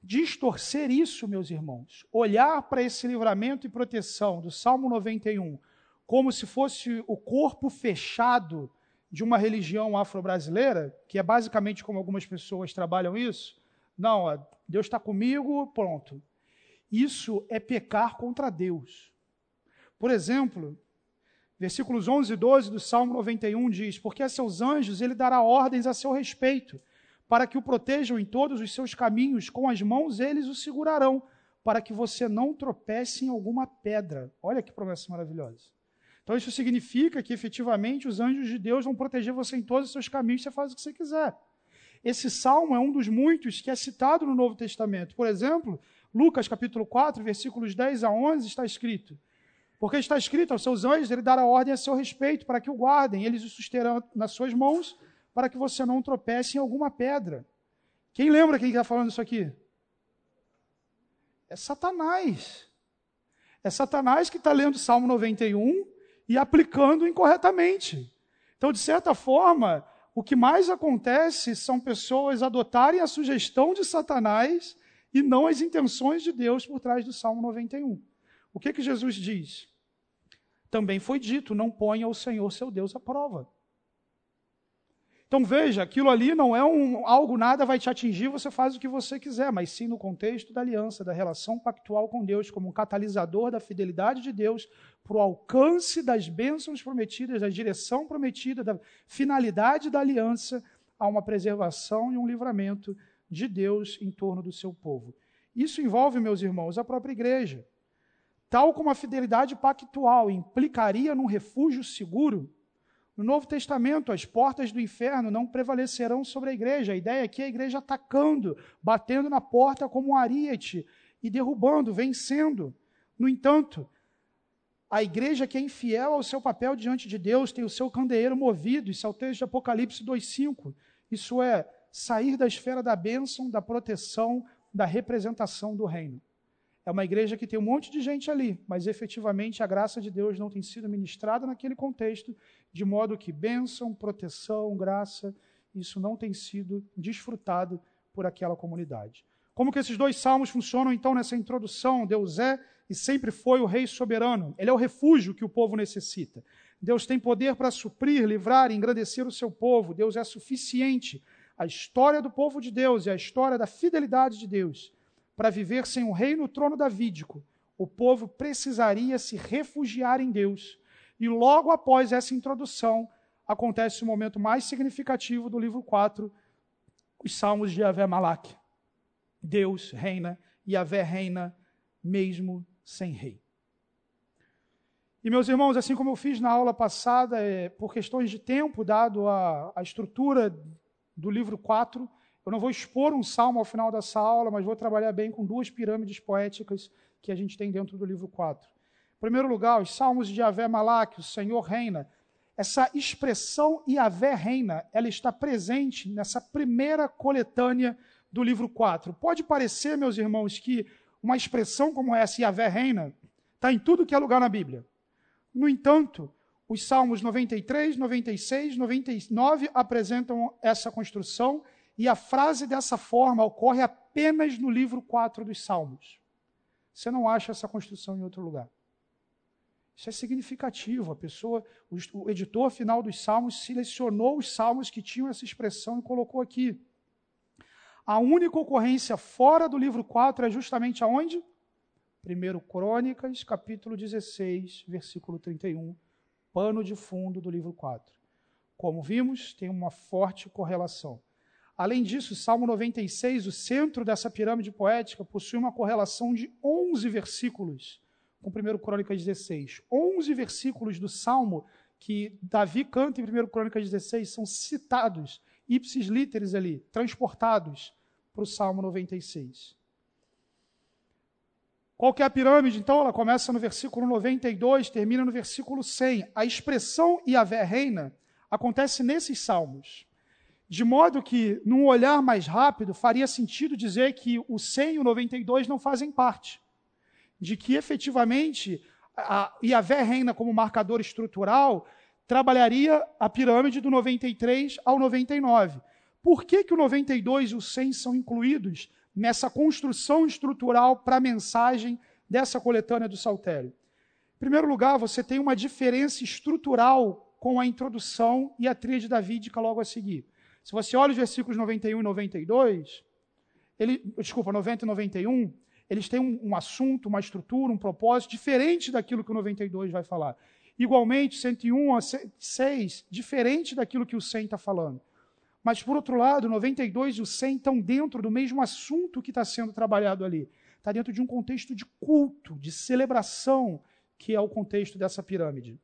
Distorcer isso, meus irmãos, olhar para esse livramento e proteção do Salmo 91 como se fosse o corpo fechado de uma religião afro-brasileira, que é basicamente como algumas pessoas trabalham isso. Não, Deus está comigo, pronto. Isso é pecar contra Deus. Por exemplo, versículos 11 e 12 do Salmo 91 diz: Porque a seus anjos ele dará ordens a seu respeito para que o protejam em todos os seus caminhos, com as mãos eles o segurarão, para que você não tropece em alguma pedra. Olha que promessa maravilhosa. Então isso significa que efetivamente os anjos de Deus vão proteger você em todos os seus caminhos, você faz o que você quiser. Esse salmo é um dos muitos que é citado no Novo Testamento. Por exemplo, Lucas capítulo 4, versículos 10 a 11 está escrito: Porque está escrito aos seus anjos, ele dará ordem a seu respeito para que o guardem, eles o susterão nas suas mãos para que você não tropece em alguma pedra. Quem lembra quem está falando isso aqui? É Satanás. É Satanás que está lendo Salmo 91 e aplicando incorretamente. Então, de certa forma, o que mais acontece são pessoas adotarem a sugestão de Satanás e não as intenções de Deus por trás do Salmo 91. O que, que Jesus diz? Também foi dito: não ponha o Senhor seu Deus à prova. Então veja, aquilo ali não é um algo nada vai te atingir, você faz o que você quiser, mas sim no contexto da aliança, da relação pactual com Deus, como um catalisador da fidelidade de Deus para o alcance das bênçãos prometidas, da direção prometida, da finalidade da aliança, a uma preservação e um livramento de Deus em torno do seu povo. Isso envolve, meus irmãos, a própria igreja. Tal como a fidelidade pactual implicaria num refúgio seguro, no Novo Testamento, as portas do inferno não prevalecerão sobre a igreja. A ideia aqui é a igreja atacando, batendo na porta como um ariete e derrubando, vencendo. No entanto, a igreja que é infiel ao seu papel diante de Deus tem o seu candeeiro movido. Isso é o texto de Apocalipse 2,5. Isso é sair da esfera da bênção, da proteção, da representação do reino. É uma igreja que tem um monte de gente ali, mas efetivamente a graça de Deus não tem sido ministrada naquele contexto, de modo que bênção, proteção, graça, isso não tem sido desfrutado por aquela comunidade. Como que esses dois salmos funcionam então nessa introdução? Deus é e sempre foi o rei soberano. Ele é o refúgio que o povo necessita. Deus tem poder para suprir, livrar e engrandecer o seu povo. Deus é suficiente. A história do povo de Deus é a história da fidelidade de Deus para viver sem o rei no trono davídico, o povo precisaria se refugiar em Deus. E logo após essa introdução, acontece o momento mais significativo do livro 4, os Salmos de Yahvé Malak. Deus reina, Yahvé reina mesmo sem rei. E, meus irmãos, assim como eu fiz na aula passada, é, por questões de tempo, dado a, a estrutura do livro 4, eu não vou expor um salmo ao final dessa aula, mas vou trabalhar bem com duas pirâmides poéticas que a gente tem dentro do livro 4. Em primeiro lugar, os salmos de Yahvé Malak, o Senhor reina. Essa expressão Yahvé reina, ela está presente nessa primeira coletânea do livro 4. Pode parecer, meus irmãos, que uma expressão como essa, Yahvé reina, está em tudo que é lugar na Bíblia. No entanto, os salmos 93, 96, 99 apresentam essa construção e a frase dessa forma ocorre apenas no livro 4 dos Salmos. Você não acha essa construção em outro lugar. Isso é significativo. A pessoa, o editor final dos Salmos selecionou os salmos que tinham essa expressão e colocou aqui. A única ocorrência fora do livro 4 é justamente aonde? 1 Crônicas, capítulo 16, versículo 31, pano de fundo do livro 4. Como vimos, tem uma forte correlação. Além disso, Salmo 96, o centro dessa pirâmide poética, possui uma correlação de 11 versículos com 1 Crônicas 16. 11 versículos do Salmo que Davi canta em 1 Crônicas 16 são citados, ipsis literis ali, transportados para o Salmo 96. Qual que é a pirâmide? Então, ela começa no versículo 92, termina no versículo 100. A expressão Yahvé reina acontece nesses salmos. De modo que, num olhar mais rápido, faria sentido dizer que o 100 e o 92 não fazem parte. De que, efetivamente, a Yahvé reina como marcador estrutural trabalharia a pirâmide do 93 ao 99. Por que, que o 92 e o 100 são incluídos nessa construção estrutural para a mensagem dessa coletânea do Saltério? Em primeiro lugar, você tem uma diferença estrutural com a introdução e a tríade davídica logo a seguir. Se você olha os versículos 91 e 92, ele, desculpa, 90 e 91, eles têm um, um, assunto, uma estrutura, um propósito diferente daquilo que o 92 vai falar. Igualmente, 101 a 6, diferente daquilo que o 100 está falando. Mas, por outro lado, o 92 e o 100 estão dentro do mesmo assunto que está sendo trabalhado ali. Está dentro de um contexto de culto, de celebração, que é o contexto dessa pirâmide.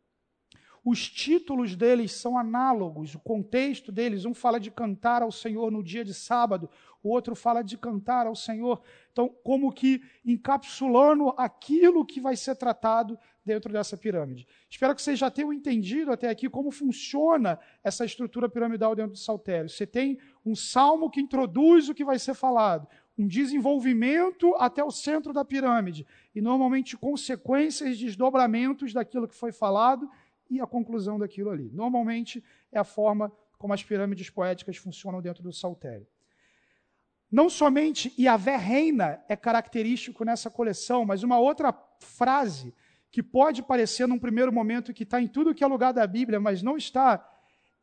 Os títulos deles são análogos, o contexto deles, um fala de cantar ao Senhor no dia de sábado, o outro fala de cantar ao Senhor. Então, como que encapsulando aquilo que vai ser tratado dentro dessa pirâmide. Espero que vocês já tenham entendido até aqui como funciona essa estrutura piramidal dentro do saltério. Você tem um salmo que introduz o que vai ser falado, um desenvolvimento até o centro da pirâmide, e normalmente consequências, desdobramentos daquilo que foi falado e a conclusão daquilo ali. Normalmente é a forma como as pirâmides poéticas funcionam dentro do saltério. Não somente Yahvé reina é característico nessa coleção, mas uma outra frase que pode parecer num primeiro momento que está em tudo que é lugar da Bíblia, mas não está,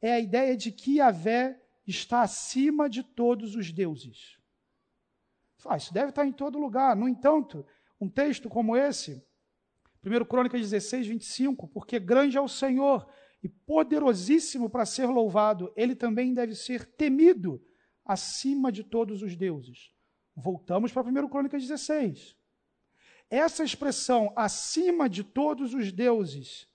é a ideia de que Yahvé está acima de todos os deuses. Ah, isso deve estar em todo lugar. No entanto, um texto como esse 1 Crônicas 16, 25, porque grande é o Senhor e poderosíssimo para ser louvado, ele também deve ser temido acima de todos os deuses. Voltamos para 1 Crônicas 16. Essa expressão, acima de todos os deuses,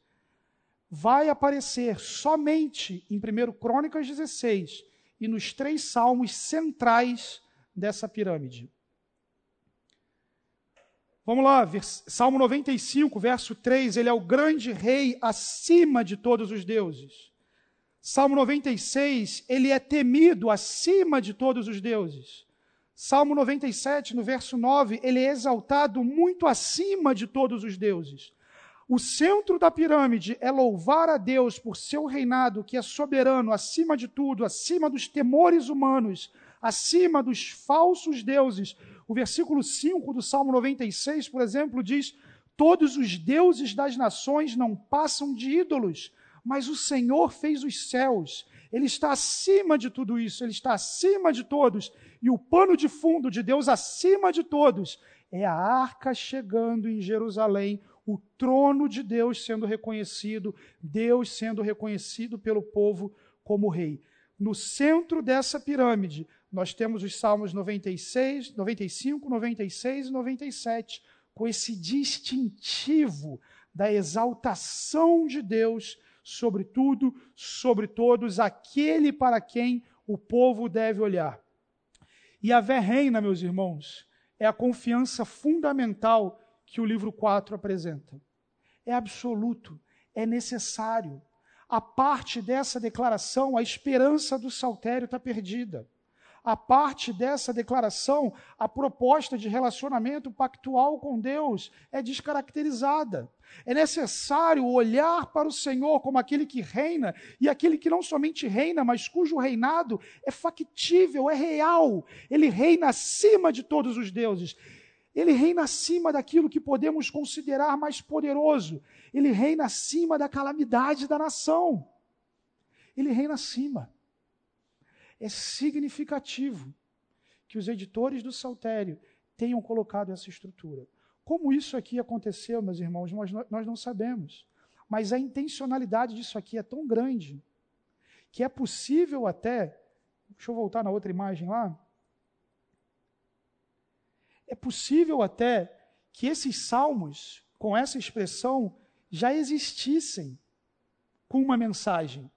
vai aparecer somente em 1 Crônicas 16 e nos três salmos centrais dessa pirâmide. Vamos lá, Salmo 95, verso 3, ele é o grande rei acima de todos os deuses. Salmo 96, ele é temido acima de todos os deuses. Salmo 97, no verso 9, ele é exaltado muito acima de todos os deuses. O centro da pirâmide é louvar a Deus por seu reinado, que é soberano acima de tudo, acima dos temores humanos, acima dos falsos deuses, o versículo 5 do Salmo 96, por exemplo, diz: Todos os deuses das nações não passam de ídolos, mas o Senhor fez os céus. Ele está acima de tudo isso, ele está acima de todos. E o pano de fundo de Deus acima de todos é a arca chegando em Jerusalém, o trono de Deus sendo reconhecido, Deus sendo reconhecido pelo povo como rei. No centro dessa pirâmide, nós temos os Salmos 96, 95, 96 e 97, com esse distintivo da exaltação de Deus sobre tudo, sobre todos, aquele para quem o povo deve olhar. E a vé reina, meus irmãos, é a confiança fundamental que o livro 4 apresenta. É absoluto, é necessário. A parte dessa declaração, a esperança do saltério está perdida a parte dessa declaração, a proposta de relacionamento pactual com Deus é descaracterizada. É necessário olhar para o Senhor como aquele que reina e aquele que não somente reina, mas cujo reinado é factível, é real. Ele reina acima de todos os deuses. Ele reina acima daquilo que podemos considerar mais poderoso. Ele reina acima da calamidade da nação. Ele reina acima é significativo que os editores do Saltério tenham colocado essa estrutura. Como isso aqui aconteceu, meus irmãos, nós, nós não sabemos. Mas a intencionalidade disso aqui é tão grande que é possível até. Deixa eu voltar na outra imagem lá. É possível até que esses salmos, com essa expressão, já existissem com uma mensagem.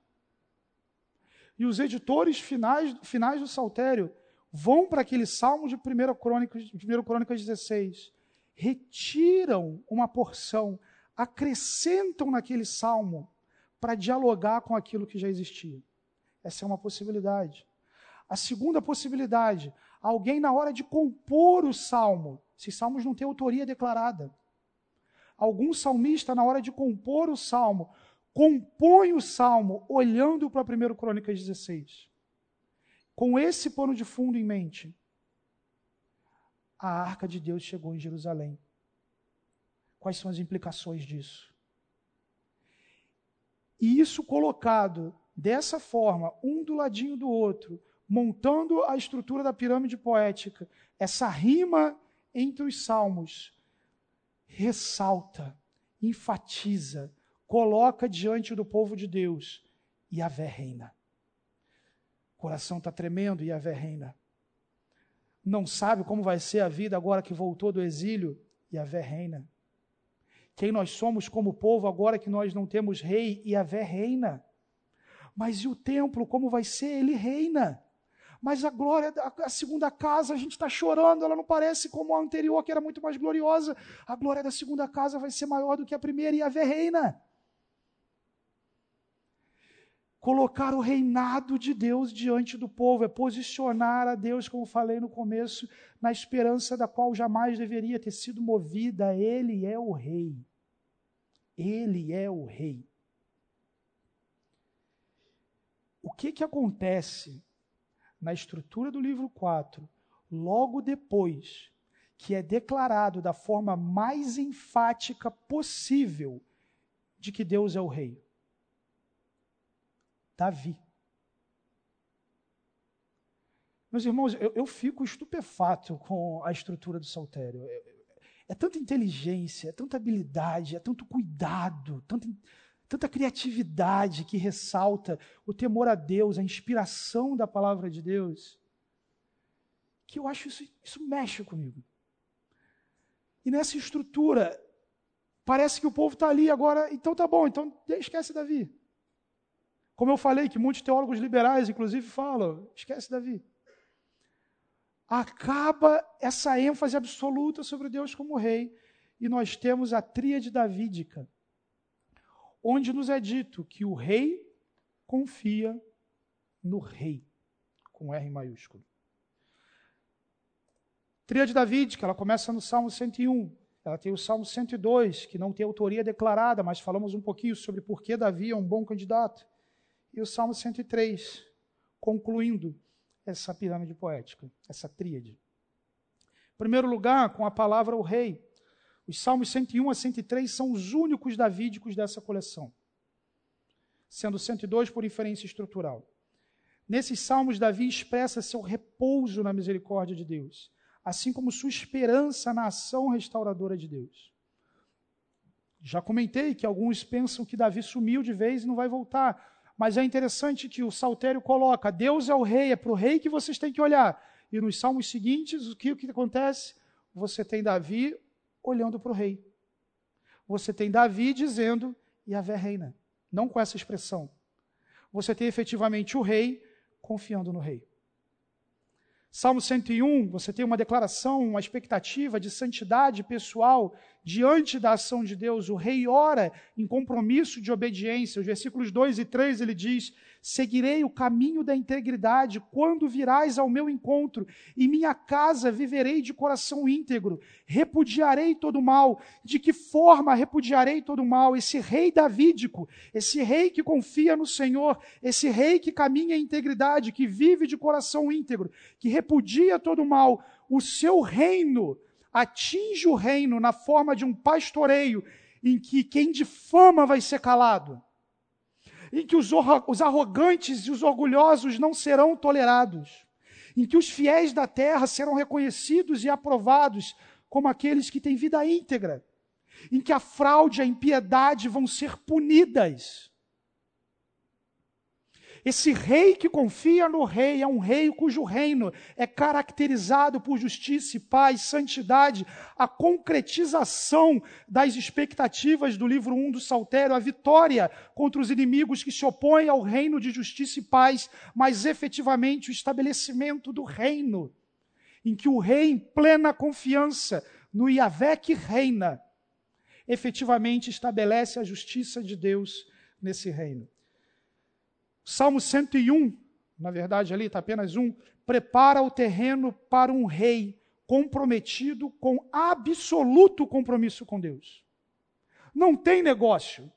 E os editores finais, finais do Saltério vão para aquele salmo de 1 Crônicas, 1 Crônicas 16 retiram uma porção, acrescentam naquele salmo para dialogar com aquilo que já existia. Essa é uma possibilidade. A segunda possibilidade, alguém na hora de compor o salmo, se salmos não têm autoria declarada, algum salmista na hora de compor o salmo, compõe o salmo olhando para 1 Crônicas 16. Com esse pano de fundo em mente, a arca de Deus chegou em Jerusalém. Quais são as implicações disso? E isso colocado dessa forma, um do ladinho do outro, montando a estrutura da pirâmide poética, essa rima entre os salmos, ressalta, enfatiza, coloca diante do povo de Deus, e a reina. O coração está tremendo e a reina. Não sabe como vai ser a vida agora que voltou do exílio, e a reina. Quem nós somos como povo agora que nós não temos rei, e a reina. Mas e o templo, como vai ser? Ele reina. Mas a glória, a segunda casa, a gente está chorando, ela não parece como a anterior, que era muito mais gloriosa. A glória da segunda casa vai ser maior do que a primeira, e a reina colocar o reinado de Deus diante do povo, é posicionar a Deus, como falei no começo, na esperança da qual jamais deveria ter sido movida. Ele é o rei. Ele é o rei. O que, que acontece na estrutura do livro 4, logo depois que é declarado da forma mais enfática possível de que Deus é o rei? Davi. Meus irmãos, eu, eu fico estupefato com a estrutura do saltério. É, é, tanta inteligência, é tanta habilidade, é tanto cuidado, tanta, criatividade que ressalta o temor a Deus, a inspiração da palavra de Deus, que eu acho isso, isso mexe comigo. E nessa estrutura, parece que o povo está ali agora, então tá bom, então esquece Davi. Como eu falei, que muitos teólogos liberais, inclusive, falam: esquece Davi. Acaba essa ênfase absoluta sobre Deus como rei, e nós temos a tríade davídica, onde nos é dito que o rei confia no rei, com R maiúsculo. Tríade davídica, ela começa no Salmo 101, ela tem o Salmo 102, que não tem autoria declarada, mas falamos um pouquinho sobre por que Davi é um bom candidato e o Salmo 103, concluindo essa pirâmide poética, essa tríade. Em primeiro lugar, com a palavra o rei. Os Salmos 101 a 103 são os únicos davídicos dessa coleção, sendo 102 por inferência estrutural. Nesses salmos, Davi expressa seu repouso na misericórdia de Deus, assim como sua esperança na ação restauradora de Deus. Já comentei que alguns pensam que Davi sumiu de vez e não vai voltar. Mas é interessante que o saltério coloca: Deus é o rei, é para o rei que vocês têm que olhar. E nos salmos seguintes, o que, o que acontece? Você tem Davi olhando para o rei. Você tem Davi dizendo: Yahvé reina. Não com essa expressão. Você tem efetivamente o rei confiando no rei. Salmo 101, você tem uma declaração, uma expectativa de santidade pessoal diante da ação de Deus. O rei ora em compromisso de obediência. Os versículos 2 e 3 ele diz: Seguirei o caminho da integridade quando virás ao meu encontro, e minha casa viverei de coração íntegro. Repudiarei todo mal. De que forma repudiarei todo mal? Esse rei davídico, esse rei que confia no Senhor, esse rei que caminha em integridade, que vive de coração íntegro, que repudia todo mal, o seu reino atinge o reino na forma de um pastoreio em que quem difama vai ser calado em que os, os arrogantes e os orgulhosos não serão tolerados, em que os fiéis da terra serão reconhecidos e aprovados como aqueles que têm vida íntegra, em que a fraude e a impiedade vão ser punidas esse rei que confia no rei é um rei cujo reino é caracterizado por justiça paz, santidade, a concretização das expectativas do livro 1 do Saltério, a vitória contra os inimigos que se opõem ao reino de justiça e paz, mas efetivamente o estabelecimento do reino, em que o rei, em plena confiança, no Yahvé que reina, efetivamente estabelece a justiça de Deus nesse reino. Salmo 101, na verdade ali está apenas um, prepara o terreno para um rei comprometido com absoluto compromisso com Deus. Não tem negócio,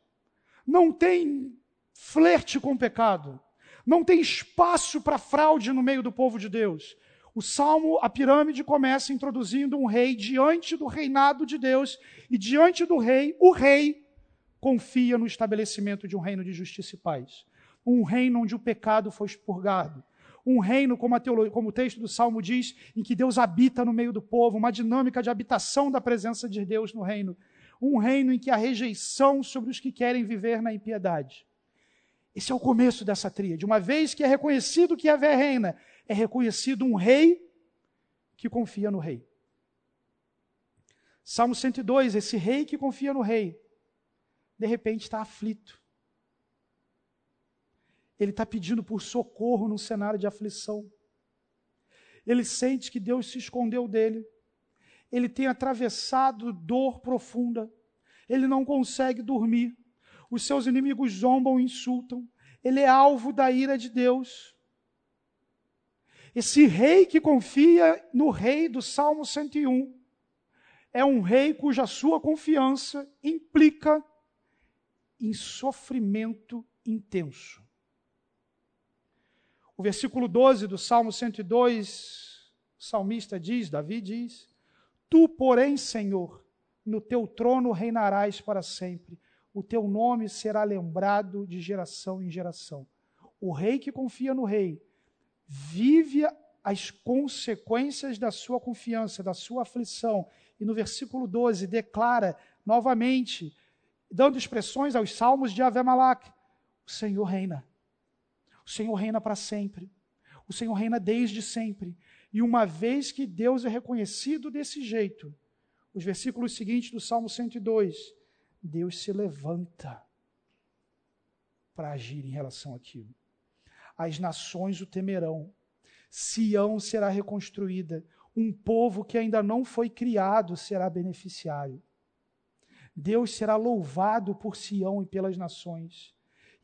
não tem flerte com o pecado, não tem espaço para fraude no meio do povo de Deus. O salmo, a pirâmide começa introduzindo um rei diante do reinado de Deus, e diante do rei, o rei confia no estabelecimento de um reino de justiça e paz. Um reino onde o pecado foi expurgado. Um reino, como, como o texto do salmo diz, em que Deus habita no meio do povo, uma dinâmica de habitação da presença de Deus no reino. Um reino em que há rejeição sobre os que querem viver na impiedade. Esse é o começo dessa tríade. Uma vez que é reconhecido que Yahvé reina, é reconhecido um rei que confia no rei. Salmo 102, esse rei que confia no rei, de repente está aflito. Ele está pedindo por socorro num cenário de aflição. Ele sente que Deus se escondeu dele. Ele tem atravessado dor profunda. Ele não consegue dormir. Os seus inimigos zombam e insultam. Ele é alvo da ira de Deus. Esse rei que confia no rei do Salmo 101 é um rei cuja sua confiança implica em sofrimento intenso. O versículo 12 do Salmo 102, o salmista diz, Davi diz: Tu, porém, Senhor, no teu trono reinarás para sempre, o teu nome será lembrado de geração em geração. O rei que confia no rei vive as consequências da sua confiança, da sua aflição. E no versículo 12 declara novamente, dando expressões aos salmos de Ave Malak: O Senhor reina. O Senhor reina para sempre. O Senhor reina desde sempre. E uma vez que Deus é reconhecido desse jeito, os versículos seguintes do Salmo 102, Deus se levanta para agir em relação àquilo as nações o temerão. Sião será reconstruída, um povo que ainda não foi criado será beneficiário. Deus será louvado por Sião e pelas nações.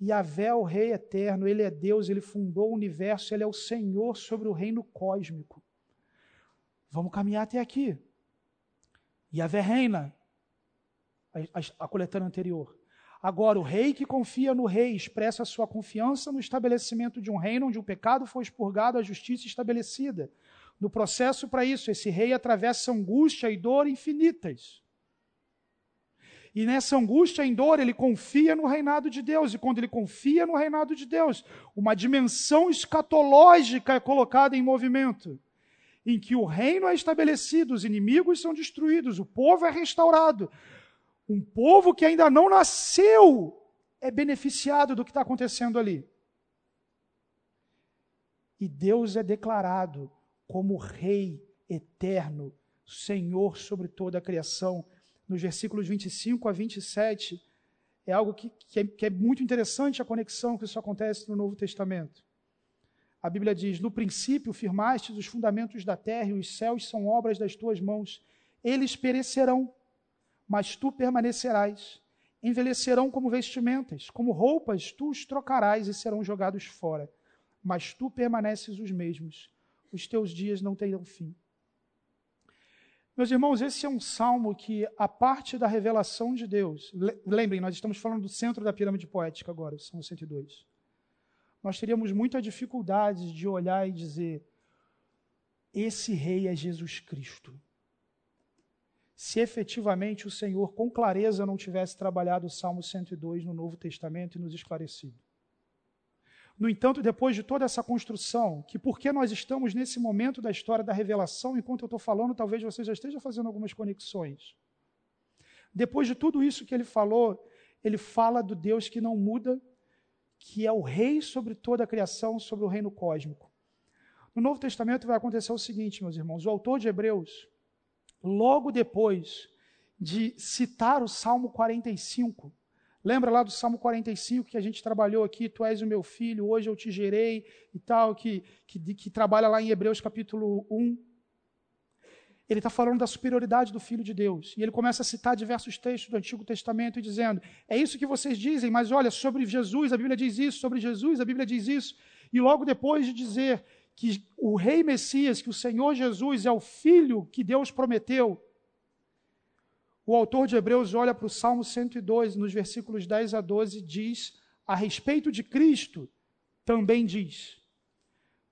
E Avé, o Rei eterno, ele é Deus, ele fundou o universo, ele é o Senhor sobre o reino cósmico. Vamos caminhar até aqui. Yahvé reina, a, a, a coletânea anterior. Agora, o rei que confia no rei expressa sua confiança no estabelecimento de um reino onde o pecado foi expurgado, a justiça estabelecida. No processo para isso, esse rei atravessa angústia e dor infinitas. E nessa angústia e dor, ele confia no reinado de Deus. E quando ele confia no reinado de Deus, uma dimensão escatológica é colocada em movimento em que o reino é estabelecido, os inimigos são destruídos, o povo é restaurado, um povo que ainda não nasceu é beneficiado do que está acontecendo ali. E Deus é declarado como Rei eterno, Senhor sobre toda a criação. Nos versículos 25 a 27, é algo que, que, é, que é muito interessante a conexão que isso acontece no Novo Testamento. A Bíblia diz: No princípio firmaste os fundamentos da terra, e os céus são obras das tuas mãos. Eles perecerão, mas tu permanecerás. Envelhecerão como vestimentas, como roupas tu os trocarás e serão jogados fora. Mas tu permaneces os mesmos. Os teus dias não terão fim. Meus irmãos, esse é um salmo que, a parte da revelação de Deus, lembrem, nós estamos falando do centro da pirâmide poética agora, Salmo 102. Nós teríamos muita dificuldade de olhar e dizer: esse rei é Jesus Cristo se efetivamente o Senhor com clareza não tivesse trabalhado o Salmo 102 no Novo Testamento e nos esclarecido. No entanto, depois de toda essa construção, que porque nós estamos nesse momento da história da revelação, enquanto eu estou falando, talvez você já esteja fazendo algumas conexões. Depois de tudo isso que ele falou, ele fala do Deus que não muda, que é o rei sobre toda a criação, sobre o reino cósmico. No Novo Testamento vai acontecer o seguinte, meus irmãos: o autor de Hebreus, logo depois de citar o Salmo 45. Lembra lá do Salmo 45 que a gente trabalhou aqui, Tu és o meu filho, hoje eu te gerei e tal, que, que, que trabalha lá em Hebreus capítulo 1. ele está falando da superioridade do Filho de Deus. E ele começa a citar diversos textos do Antigo Testamento e dizendo: é isso que vocês dizem, mas olha, sobre Jesus, a Bíblia diz isso, sobre Jesus, a Bíblia diz isso. E logo depois de dizer que o Rei Messias, que o Senhor Jesus é o Filho que Deus prometeu, o autor de Hebreus olha para o Salmo 102, nos versículos 10 a 12, diz a respeito de Cristo, também diz: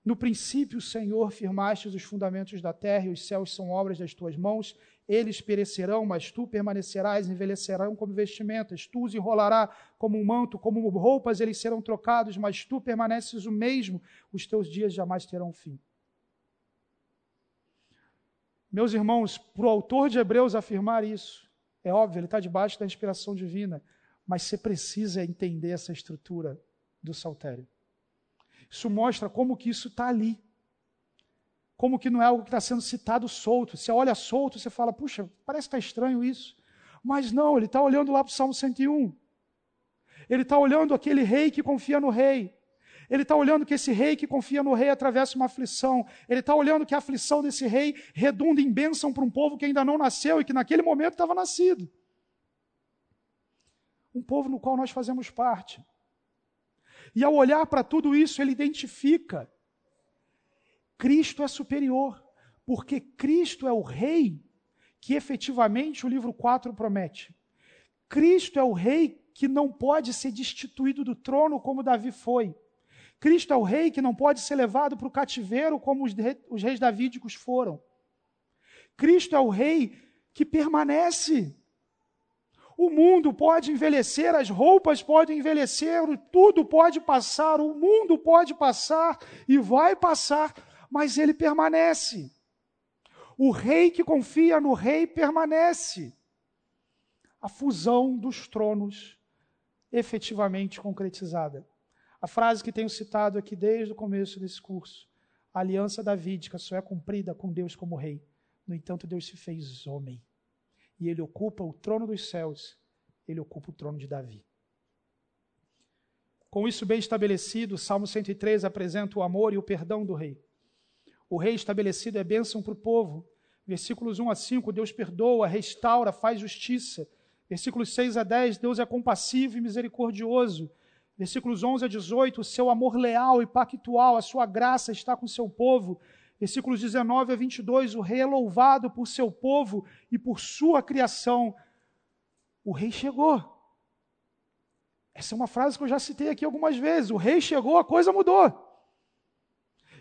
no princípio, Senhor, firmastes os fundamentos da terra e os céus são obras das tuas mãos. Eles perecerão, mas tu permanecerás, envelhecerão como vestimentas. Tu os enrolará como um manto, como roupas, eles serão trocados, mas tu permaneces o mesmo. Os teus dias jamais terão fim. Meus irmãos, para o autor de Hebreus afirmar isso, é óbvio, ele está debaixo da inspiração divina, mas você precisa entender essa estrutura do saltério. Isso mostra como que isso está ali. Como que não é algo que está sendo citado solto. Você olha solto, você fala, puxa, parece que está estranho isso. Mas não, ele está olhando lá para o Salmo 101. Ele está olhando aquele rei que confia no rei. Ele está olhando que esse rei que confia no rei atravessa uma aflição. Ele está olhando que a aflição desse rei redunda em bênção para um povo que ainda não nasceu e que naquele momento estava nascido. Um povo no qual nós fazemos parte. E ao olhar para tudo isso, ele identifica: Cristo é superior, porque Cristo é o Rei que efetivamente o livro 4 promete. Cristo é o Rei que não pode ser destituído do trono como Davi foi. Cristo é o Rei que não pode ser levado para o cativeiro como os, os reis davídicos foram. Cristo é o Rei que permanece o mundo pode envelhecer, as roupas podem envelhecer, tudo pode passar, o mundo pode passar e vai passar, mas ele permanece. O rei que confia no rei permanece. A fusão dos tronos efetivamente concretizada. A frase que tenho citado aqui desde o começo desse curso: a aliança davídica só é cumprida com Deus como rei. No entanto, Deus se fez homem e ele ocupa o trono dos céus, ele ocupa o trono de Davi. Com isso bem estabelecido, o Salmo 103 apresenta o amor e o perdão do rei. O rei estabelecido é bênção para o povo. Versículos 1 a 5, Deus perdoa, restaura, faz justiça. Versículos 6 a 10, Deus é compassivo e misericordioso. Versículos 11 a 18, o seu amor leal e pactual, a sua graça está com o seu povo. Versículos 19 a 22, o rei é louvado por seu povo e por sua criação. O rei chegou. Essa é uma frase que eu já citei aqui algumas vezes. O rei chegou, a coisa mudou.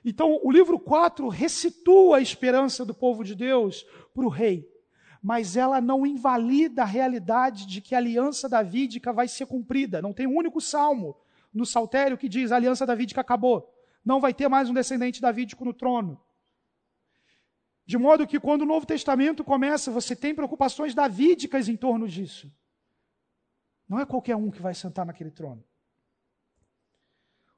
Então, o livro 4 recitua a esperança do povo de Deus para o rei, mas ela não invalida a realidade de que a aliança davídica vai ser cumprida. Não tem um único salmo no saltério que diz a aliança davídica acabou. Não vai ter mais um descendente davídico no trono. De modo que quando o Novo Testamento começa, você tem preocupações davídicas em torno disso. Não é qualquer um que vai sentar naquele trono.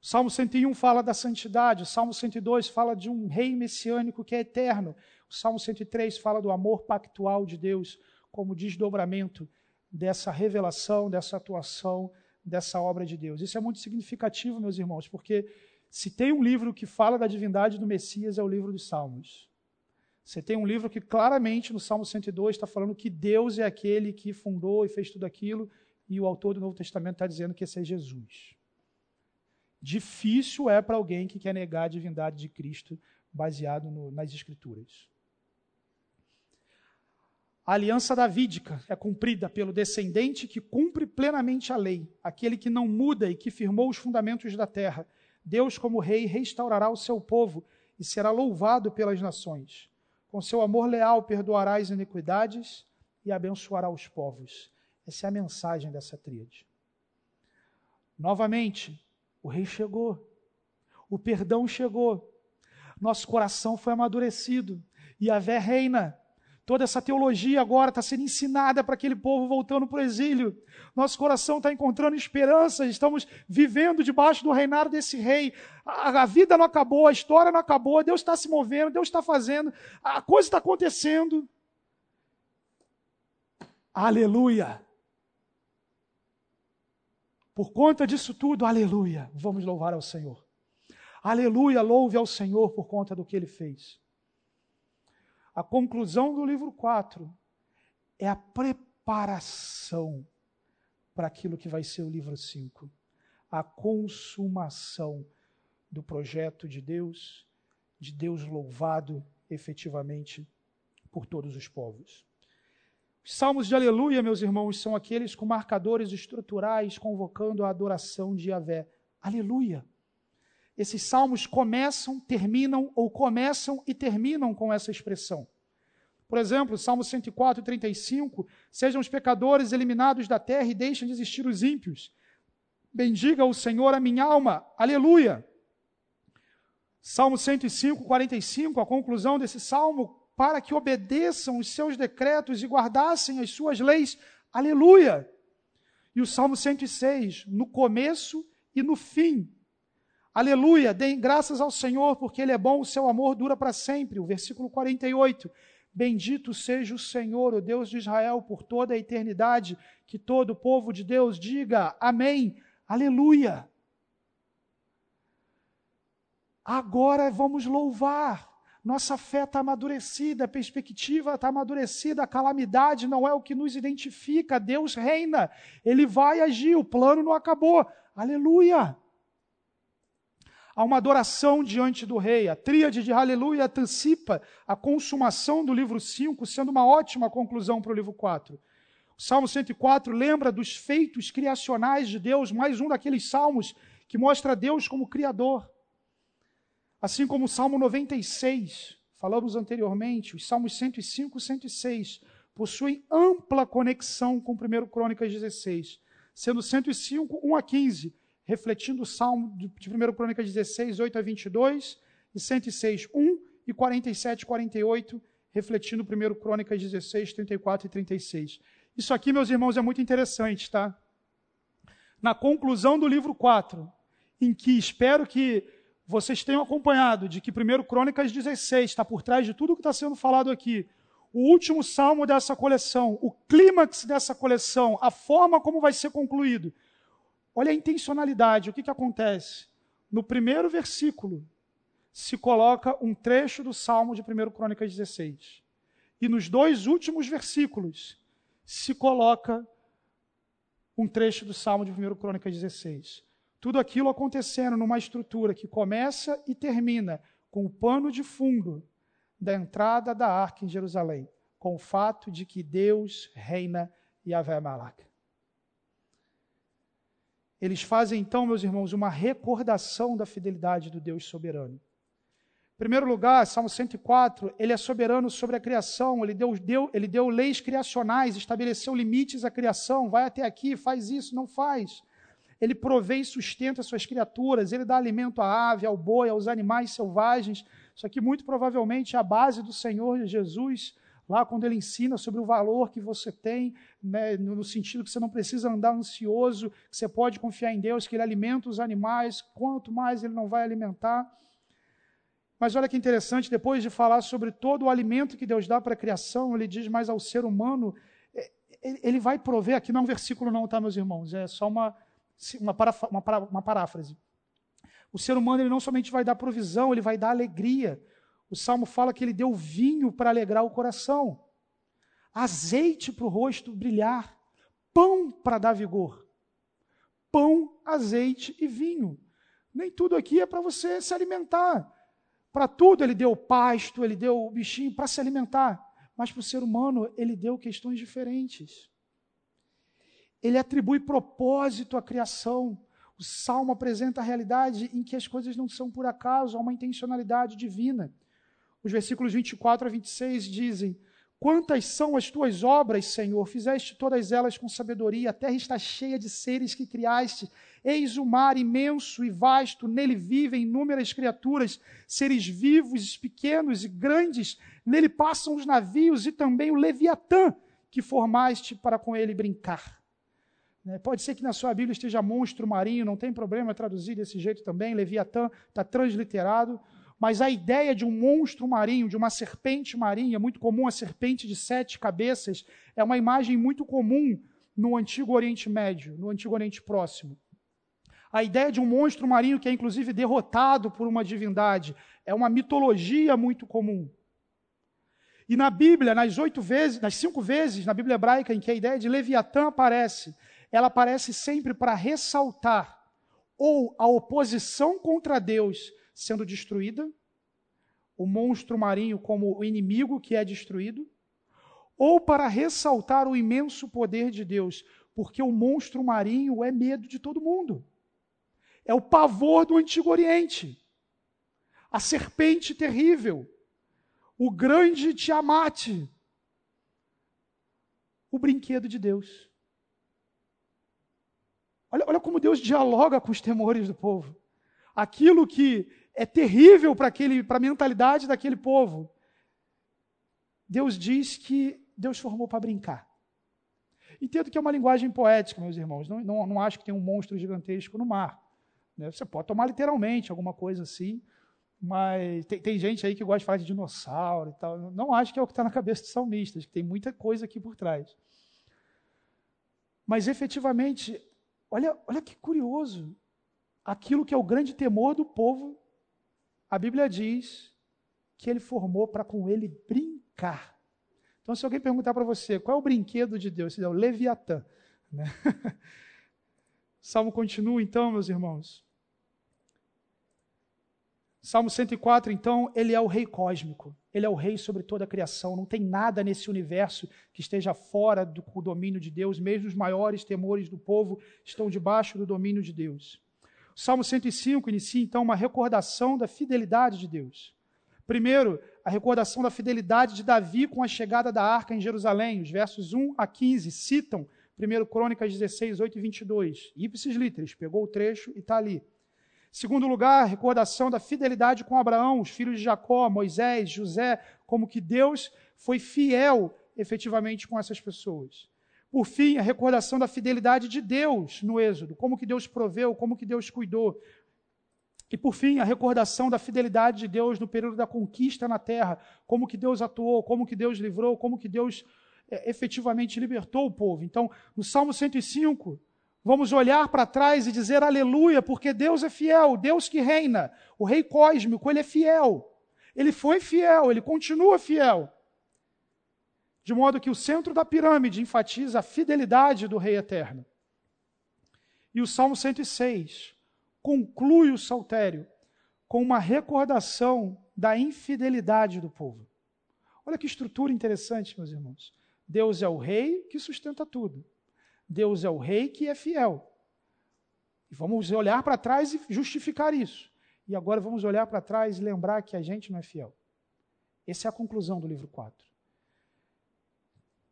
O Salmo 101 fala da santidade, o Salmo 102 fala de um rei messiânico que é eterno, o Salmo 103 fala do amor pactual de Deus como desdobramento dessa revelação, dessa atuação, dessa obra de Deus. Isso é muito significativo, meus irmãos, porque se tem um livro que fala da divindade do Messias, é o livro dos Salmos. Você tem um livro que claramente no Salmo 102 está falando que Deus é aquele que fundou e fez tudo aquilo, e o autor do Novo Testamento está dizendo que esse é Jesus. Difícil é para alguém que quer negar a divindade de Cristo baseado no, nas Escrituras. A aliança davídica é cumprida pelo descendente que cumpre plenamente a lei, aquele que não muda e que firmou os fundamentos da terra. Deus, como rei, restaurará o seu povo e será louvado pelas nações. Com seu amor leal perdoará as iniquidades e abençoará os povos. Essa é a mensagem dessa tríade. Novamente, o rei chegou. O perdão chegou. Nosso coração foi amadurecido. E a vé reina. Toda essa teologia agora está sendo ensinada para aquele povo voltando para o exílio. Nosso coração está encontrando esperança, estamos vivendo debaixo do reinado desse rei. A, a vida não acabou, a história não acabou, Deus está se movendo, Deus está fazendo, a coisa está acontecendo. Aleluia! Por conta disso tudo, aleluia, vamos louvar ao Senhor. Aleluia, louve ao Senhor por conta do que ele fez. A conclusão do livro 4 é a preparação para aquilo que vai ser o livro 5. A consumação do projeto de Deus, de Deus louvado efetivamente por todos os povos. Os salmos de aleluia, meus irmãos, são aqueles com marcadores estruturais convocando a adoração de Yahvé. Aleluia! Esses salmos começam, terminam ou começam e terminam com essa expressão. Por exemplo, Salmo 104, 35, sejam os pecadores eliminados da terra e deixem de existir os ímpios. Bendiga o Senhor a minha alma. Aleluia! Salmo 105, 45, a conclusão desse salmo, para que obedeçam os seus decretos e guardassem as suas leis. Aleluia! E o Salmo 106, no começo e no fim. Aleluia! Deem graças ao Senhor, porque Ele é bom, o seu amor dura para sempre. O versículo 48. Bendito seja o Senhor, o Deus de Israel, por toda a eternidade. Que todo o povo de Deus diga amém. Aleluia! Agora vamos louvar. Nossa fé está amadurecida, a perspectiva está amadurecida, a calamidade não é o que nos identifica. Deus reina, Ele vai agir, o plano não acabou. Aleluia! Há uma adoração diante do rei. A tríade de aleluia antecipa a consumação do livro 5, sendo uma ótima conclusão para o livro 4. O Salmo 104 lembra dos feitos criacionais de Deus, mais um daqueles salmos que mostra Deus como Criador. Assim como o Salmo 96, falamos anteriormente, os Salmos 105 e 106 possuem ampla conexão com 1 Crônicas 16, sendo 105, 1 a 15, refletindo o Salmo de 1 Crônicas 16, 8 a 22, e 106, 1 e 47, 48, refletindo 1 Crônicas 16, 34 e 36. Isso aqui, meus irmãos, é muito interessante, tá? Na conclusão do livro 4, em que espero que vocês tenham acompanhado de que 1 Crônicas 16 está por trás de tudo que está sendo falado aqui. O último salmo dessa coleção, o clímax dessa coleção, a forma como vai ser concluído. Olha a intencionalidade, o que, que acontece? No primeiro versículo se coloca um trecho do salmo de 1 Crônicas 16. E nos dois últimos versículos se coloca um trecho do salmo de 1 Crônicas 16. Tudo aquilo acontecendo numa estrutura que começa e termina com o pano de fundo da entrada da arca em Jerusalém, com o fato de que Deus reina e Yahvé Malak. Eles fazem então, meus irmãos, uma recordação da fidelidade do Deus soberano. Em primeiro lugar, Salmo 104, ele é soberano sobre a criação, ele deu, deu, ele deu leis criacionais, estabeleceu limites à criação, vai até aqui, faz isso, não faz ele provê e sustenta suas criaturas, ele dá alimento à ave, ao boi, aos animais selvagens. Isso aqui, muito provavelmente, é a base do Senhor Jesus, lá quando ele ensina sobre o valor que você tem, né, no sentido que você não precisa andar ansioso, que você pode confiar em Deus, que ele alimenta os animais, quanto mais ele não vai alimentar. Mas olha que interessante, depois de falar sobre todo o alimento que Deus dá para a criação, ele diz mais ao ser humano, é, ele vai prover, aqui não é um versículo não, tá, meus irmãos, é só uma, uma, uma, uma paráfrase. O ser humano ele não somente vai dar provisão, ele vai dar alegria. O salmo fala que ele deu vinho para alegrar o coração, azeite para o rosto brilhar, pão para dar vigor. Pão, azeite e vinho. Nem tudo aqui é para você se alimentar. Para tudo ele deu pasto, ele deu bichinho para se alimentar. Mas para o ser humano ele deu questões diferentes ele atribui propósito à criação. O salmo apresenta a realidade em que as coisas não são por acaso, há uma intencionalidade divina. Os versículos 24 a 26 dizem: Quantas são as tuas obras, Senhor? Fizeste todas elas com sabedoria, a terra está cheia de seres que criaste. Eis o mar imenso e vasto, nele vivem inúmeras criaturas, seres vivos, pequenos e grandes, nele passam os navios e também o Leviatã, que formaste para com ele brincar. Né? Pode ser que na sua Bíblia esteja monstro marinho, não tem problema traduzir desse jeito também. Leviatã está transliterado. Mas a ideia de um monstro marinho, de uma serpente marinha, muito comum, a serpente de sete cabeças, é uma imagem muito comum no Antigo Oriente Médio, no Antigo Oriente Próximo. A ideia de um monstro marinho que é inclusive derrotado por uma divindade é uma mitologia muito comum. E na Bíblia, nas oito vezes, nas cinco vezes na Bíblia hebraica em que a ideia de Leviatã aparece, ela aparece sempre para ressaltar ou a oposição contra Deus sendo destruída, o monstro marinho como o inimigo que é destruído, ou para ressaltar o imenso poder de Deus, porque o monstro marinho é medo de todo mundo. É o pavor do Antigo Oriente. A serpente terrível, o grande Tiamat, o brinquedo de Deus. Olha, olha como Deus dialoga com os temores do povo. Aquilo que é terrível para a mentalidade daquele povo. Deus diz que Deus formou para brincar. Entendo que é uma linguagem poética, meus irmãos. Não, não, não acho que tem um monstro gigantesco no mar. Né? Você pode tomar literalmente alguma coisa assim, mas tem, tem, gente aí que gosta de falar de dinossauro e tal. Não acho que é o que está na cabeça dos salmistas, que tem muita coisa aqui por trás. Mas efetivamente, olha, olha que curioso. Aquilo que é o grande temor do povo, a Bíblia diz que ele formou para com ele brincar. Então, se alguém perguntar para você qual é o brinquedo de Deus, você diz, é o Leviatã. Né? Salmo continua então, meus irmãos. Salmo 104, então, ele é o rei cósmico. Ele é o rei sobre toda a criação. Não tem nada nesse universo que esteja fora do domínio de Deus. Mesmo os maiores temores do povo estão debaixo do domínio de Deus. O Salmo 105 inicia, então, uma recordação da fidelidade de Deus. Primeiro, a recordação da fidelidade de Davi com a chegada da arca em Jerusalém. Os versos 1 a 15 citam 1 Crônicas 16, 8 e 22. Ipsis literis, pegou o trecho e está ali. Segundo lugar, recordação da fidelidade com Abraão, os filhos de Jacó, Moisés, José, como que Deus foi fiel efetivamente com essas pessoas. Por fim, a recordação da fidelidade de Deus no Êxodo, como que Deus proveu, como que Deus cuidou. E por fim, a recordação da fidelidade de Deus no período da conquista na terra, como que Deus atuou, como que Deus livrou, como que Deus é, efetivamente libertou o povo. Então, no Salmo 105, Vamos olhar para trás e dizer aleluia, porque Deus é fiel, Deus que reina, o Rei cósmico, ele é fiel. Ele foi fiel, ele continua fiel. De modo que o centro da pirâmide enfatiza a fidelidade do Rei eterno. E o Salmo 106 conclui o saltério com uma recordação da infidelidade do povo. Olha que estrutura interessante, meus irmãos. Deus é o rei que sustenta tudo. Deus é o rei que é fiel. E vamos olhar para trás e justificar isso. E agora vamos olhar para trás e lembrar que a gente não é fiel. Essa é a conclusão do livro 4.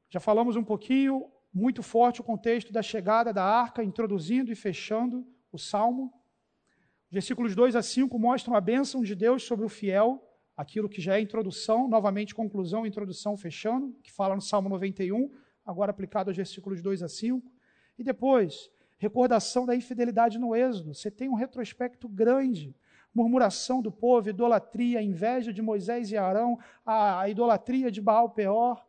Já falamos um pouquinho, muito forte, o contexto da chegada da arca, introduzindo e fechando o salmo. Versículos 2 a 5 mostram a bênção de Deus sobre o fiel, aquilo que já é introdução, novamente conclusão, introdução, fechando, que fala no Salmo 91 agora aplicado aos versículos 2 a 5. E depois, recordação da infidelidade no Êxodo. Você tem um retrospecto grande. Murmuração do povo, idolatria, inveja de Moisés e Arão, a, a idolatria de Baal Peor,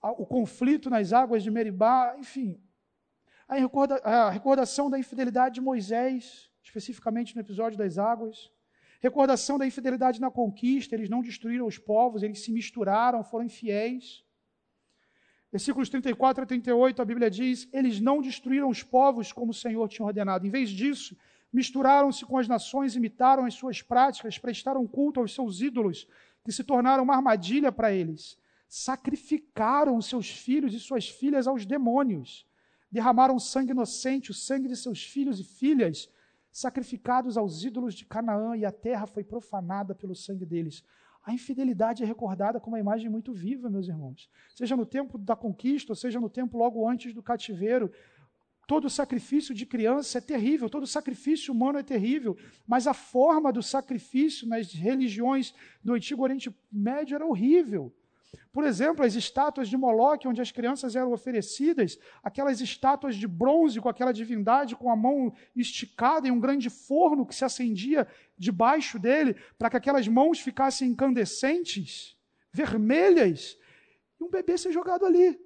a, o conflito nas águas de Meribá, enfim. A, recorda, a recordação da infidelidade de Moisés, especificamente no episódio das águas. Recordação da infidelidade na conquista, eles não destruíram os povos, eles se misturaram, foram infiéis. Versículos 34 a 38, a Bíblia diz: Eles não destruíram os povos como o Senhor tinha ordenado. Em vez disso, misturaram-se com as nações, imitaram as suas práticas, prestaram culto aos seus ídolos, que se tornaram uma armadilha para eles. Sacrificaram seus filhos e suas filhas aos demônios. Derramaram sangue inocente, o sangue de seus filhos e filhas, sacrificados aos ídolos de Canaã, e a terra foi profanada pelo sangue deles. A infidelidade é recordada como uma imagem muito viva, meus irmãos. Seja no tempo da conquista, seja no tempo logo antes do cativeiro. Todo sacrifício de criança é terrível, todo sacrifício humano é terrível, mas a forma do sacrifício nas religiões do Antigo Oriente Médio era horrível. Por exemplo, as estátuas de Moloque, onde as crianças eram oferecidas, aquelas estátuas de bronze com aquela divindade com a mão esticada em um grande forno que se acendia debaixo dele, para que aquelas mãos ficassem incandescentes, vermelhas, e um bebê ser jogado ali.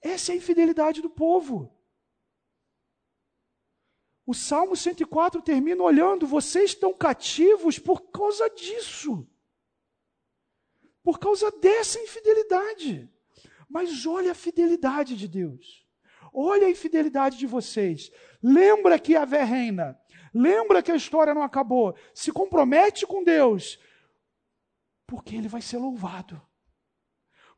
Essa é a infidelidade do povo. O Salmo 104 termina olhando, vocês estão cativos por causa disso. Por causa dessa infidelidade. Mas olha a fidelidade de Deus. Olha a infidelidade de vocês. Lembra que a Vé reina. Lembra que a história não acabou. Se compromete com Deus. Porque ele vai ser louvado.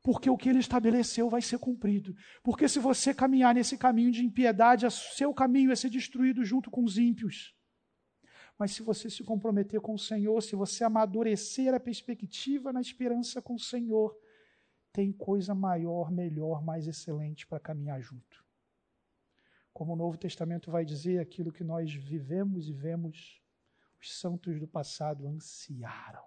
Porque o que ele estabeleceu vai ser cumprido. Porque se você caminhar nesse caminho de impiedade, seu caminho vai ser destruído junto com os ímpios. Mas se você se comprometer com o Senhor, se você amadurecer a perspectiva na esperança com o Senhor, tem coisa maior, melhor, mais excelente para caminhar junto. Como o Novo Testamento vai dizer, aquilo que nós vivemos e vemos, os santos do passado ansiaram.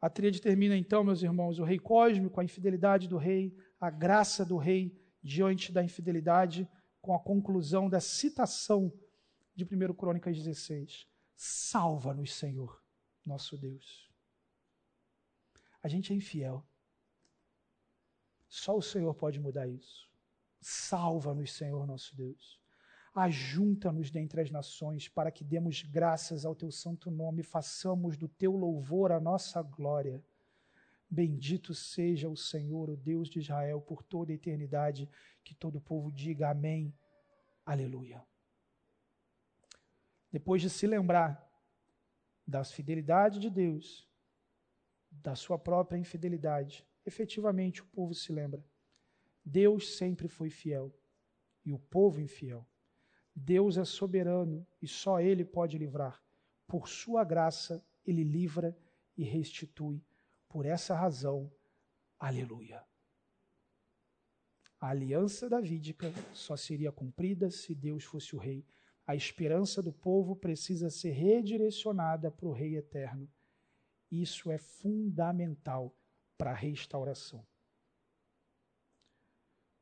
A tríade termina então, meus irmãos, o rei cósmico, a infidelidade do rei, a graça do rei diante da infidelidade, com a conclusão da citação de 1 Crônicas 16. Salva-nos, Senhor, nosso Deus. A gente é infiel. Só o Senhor pode mudar isso. Salva-nos, Senhor nosso Deus. Ajunta-nos dentre as nações, para que demos graças ao teu santo nome façamos do teu louvor a nossa glória. Bendito seja o Senhor, o Deus de Israel, por toda a eternidade. Que todo o povo diga amém. Aleluia depois de se lembrar da fidelidade de Deus, da sua própria infidelidade, efetivamente o povo se lembra. Deus sempre foi fiel e o povo infiel. Deus é soberano e só Ele pode livrar. Por sua graça, Ele livra e restitui. Por essa razão, aleluia. A aliança davídica só seria cumprida se Deus fosse o rei a esperança do povo precisa ser redirecionada para o Rei Eterno. Isso é fundamental para a restauração.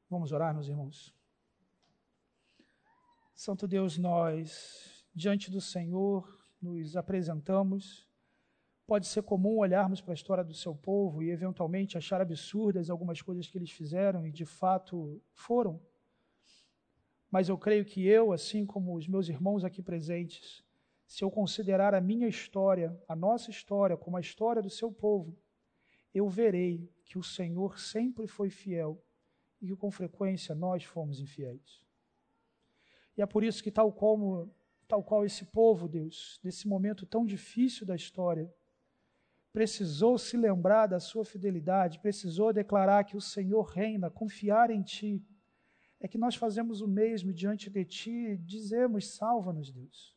Vamos orar, meus irmãos? Santo Deus, nós, diante do Senhor, nos apresentamos. Pode ser comum olharmos para a história do seu povo e, eventualmente, achar absurdas algumas coisas que eles fizeram e, de fato, foram mas eu creio que eu, assim como os meus irmãos aqui presentes, se eu considerar a minha história, a nossa história, como a história do seu povo, eu verei que o Senhor sempre foi fiel e que com frequência nós fomos infiéis. E é por isso que tal como tal qual esse povo, Deus, nesse momento tão difícil da história, precisou se lembrar da sua fidelidade, precisou declarar que o Senhor reina, confiar em ti, é que nós fazemos o mesmo diante de Ti, dizemos: salva-nos, Deus.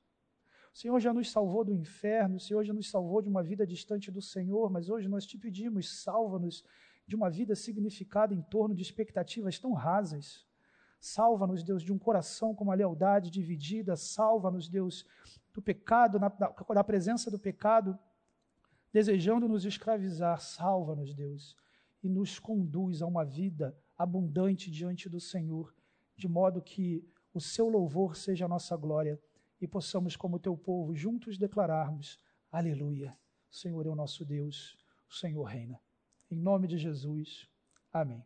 O Senhor já nos salvou do inferno, o Senhor já nos salvou de uma vida distante do Senhor, mas hoje nós te pedimos: salva-nos de uma vida significada em torno de expectativas tão rasas. Salva-nos, Deus, de um coração com uma lealdade dividida. Salva-nos, Deus, do pecado, na, da, da presença do pecado, desejando nos escravizar. Salva-nos, Deus, e nos conduz a uma vida abundante diante do Senhor, de modo que o seu louvor seja a nossa glória e possamos, como teu povo, juntos declararmos: Aleluia! O Senhor é o nosso Deus, o Senhor reina. Em nome de Jesus, amém.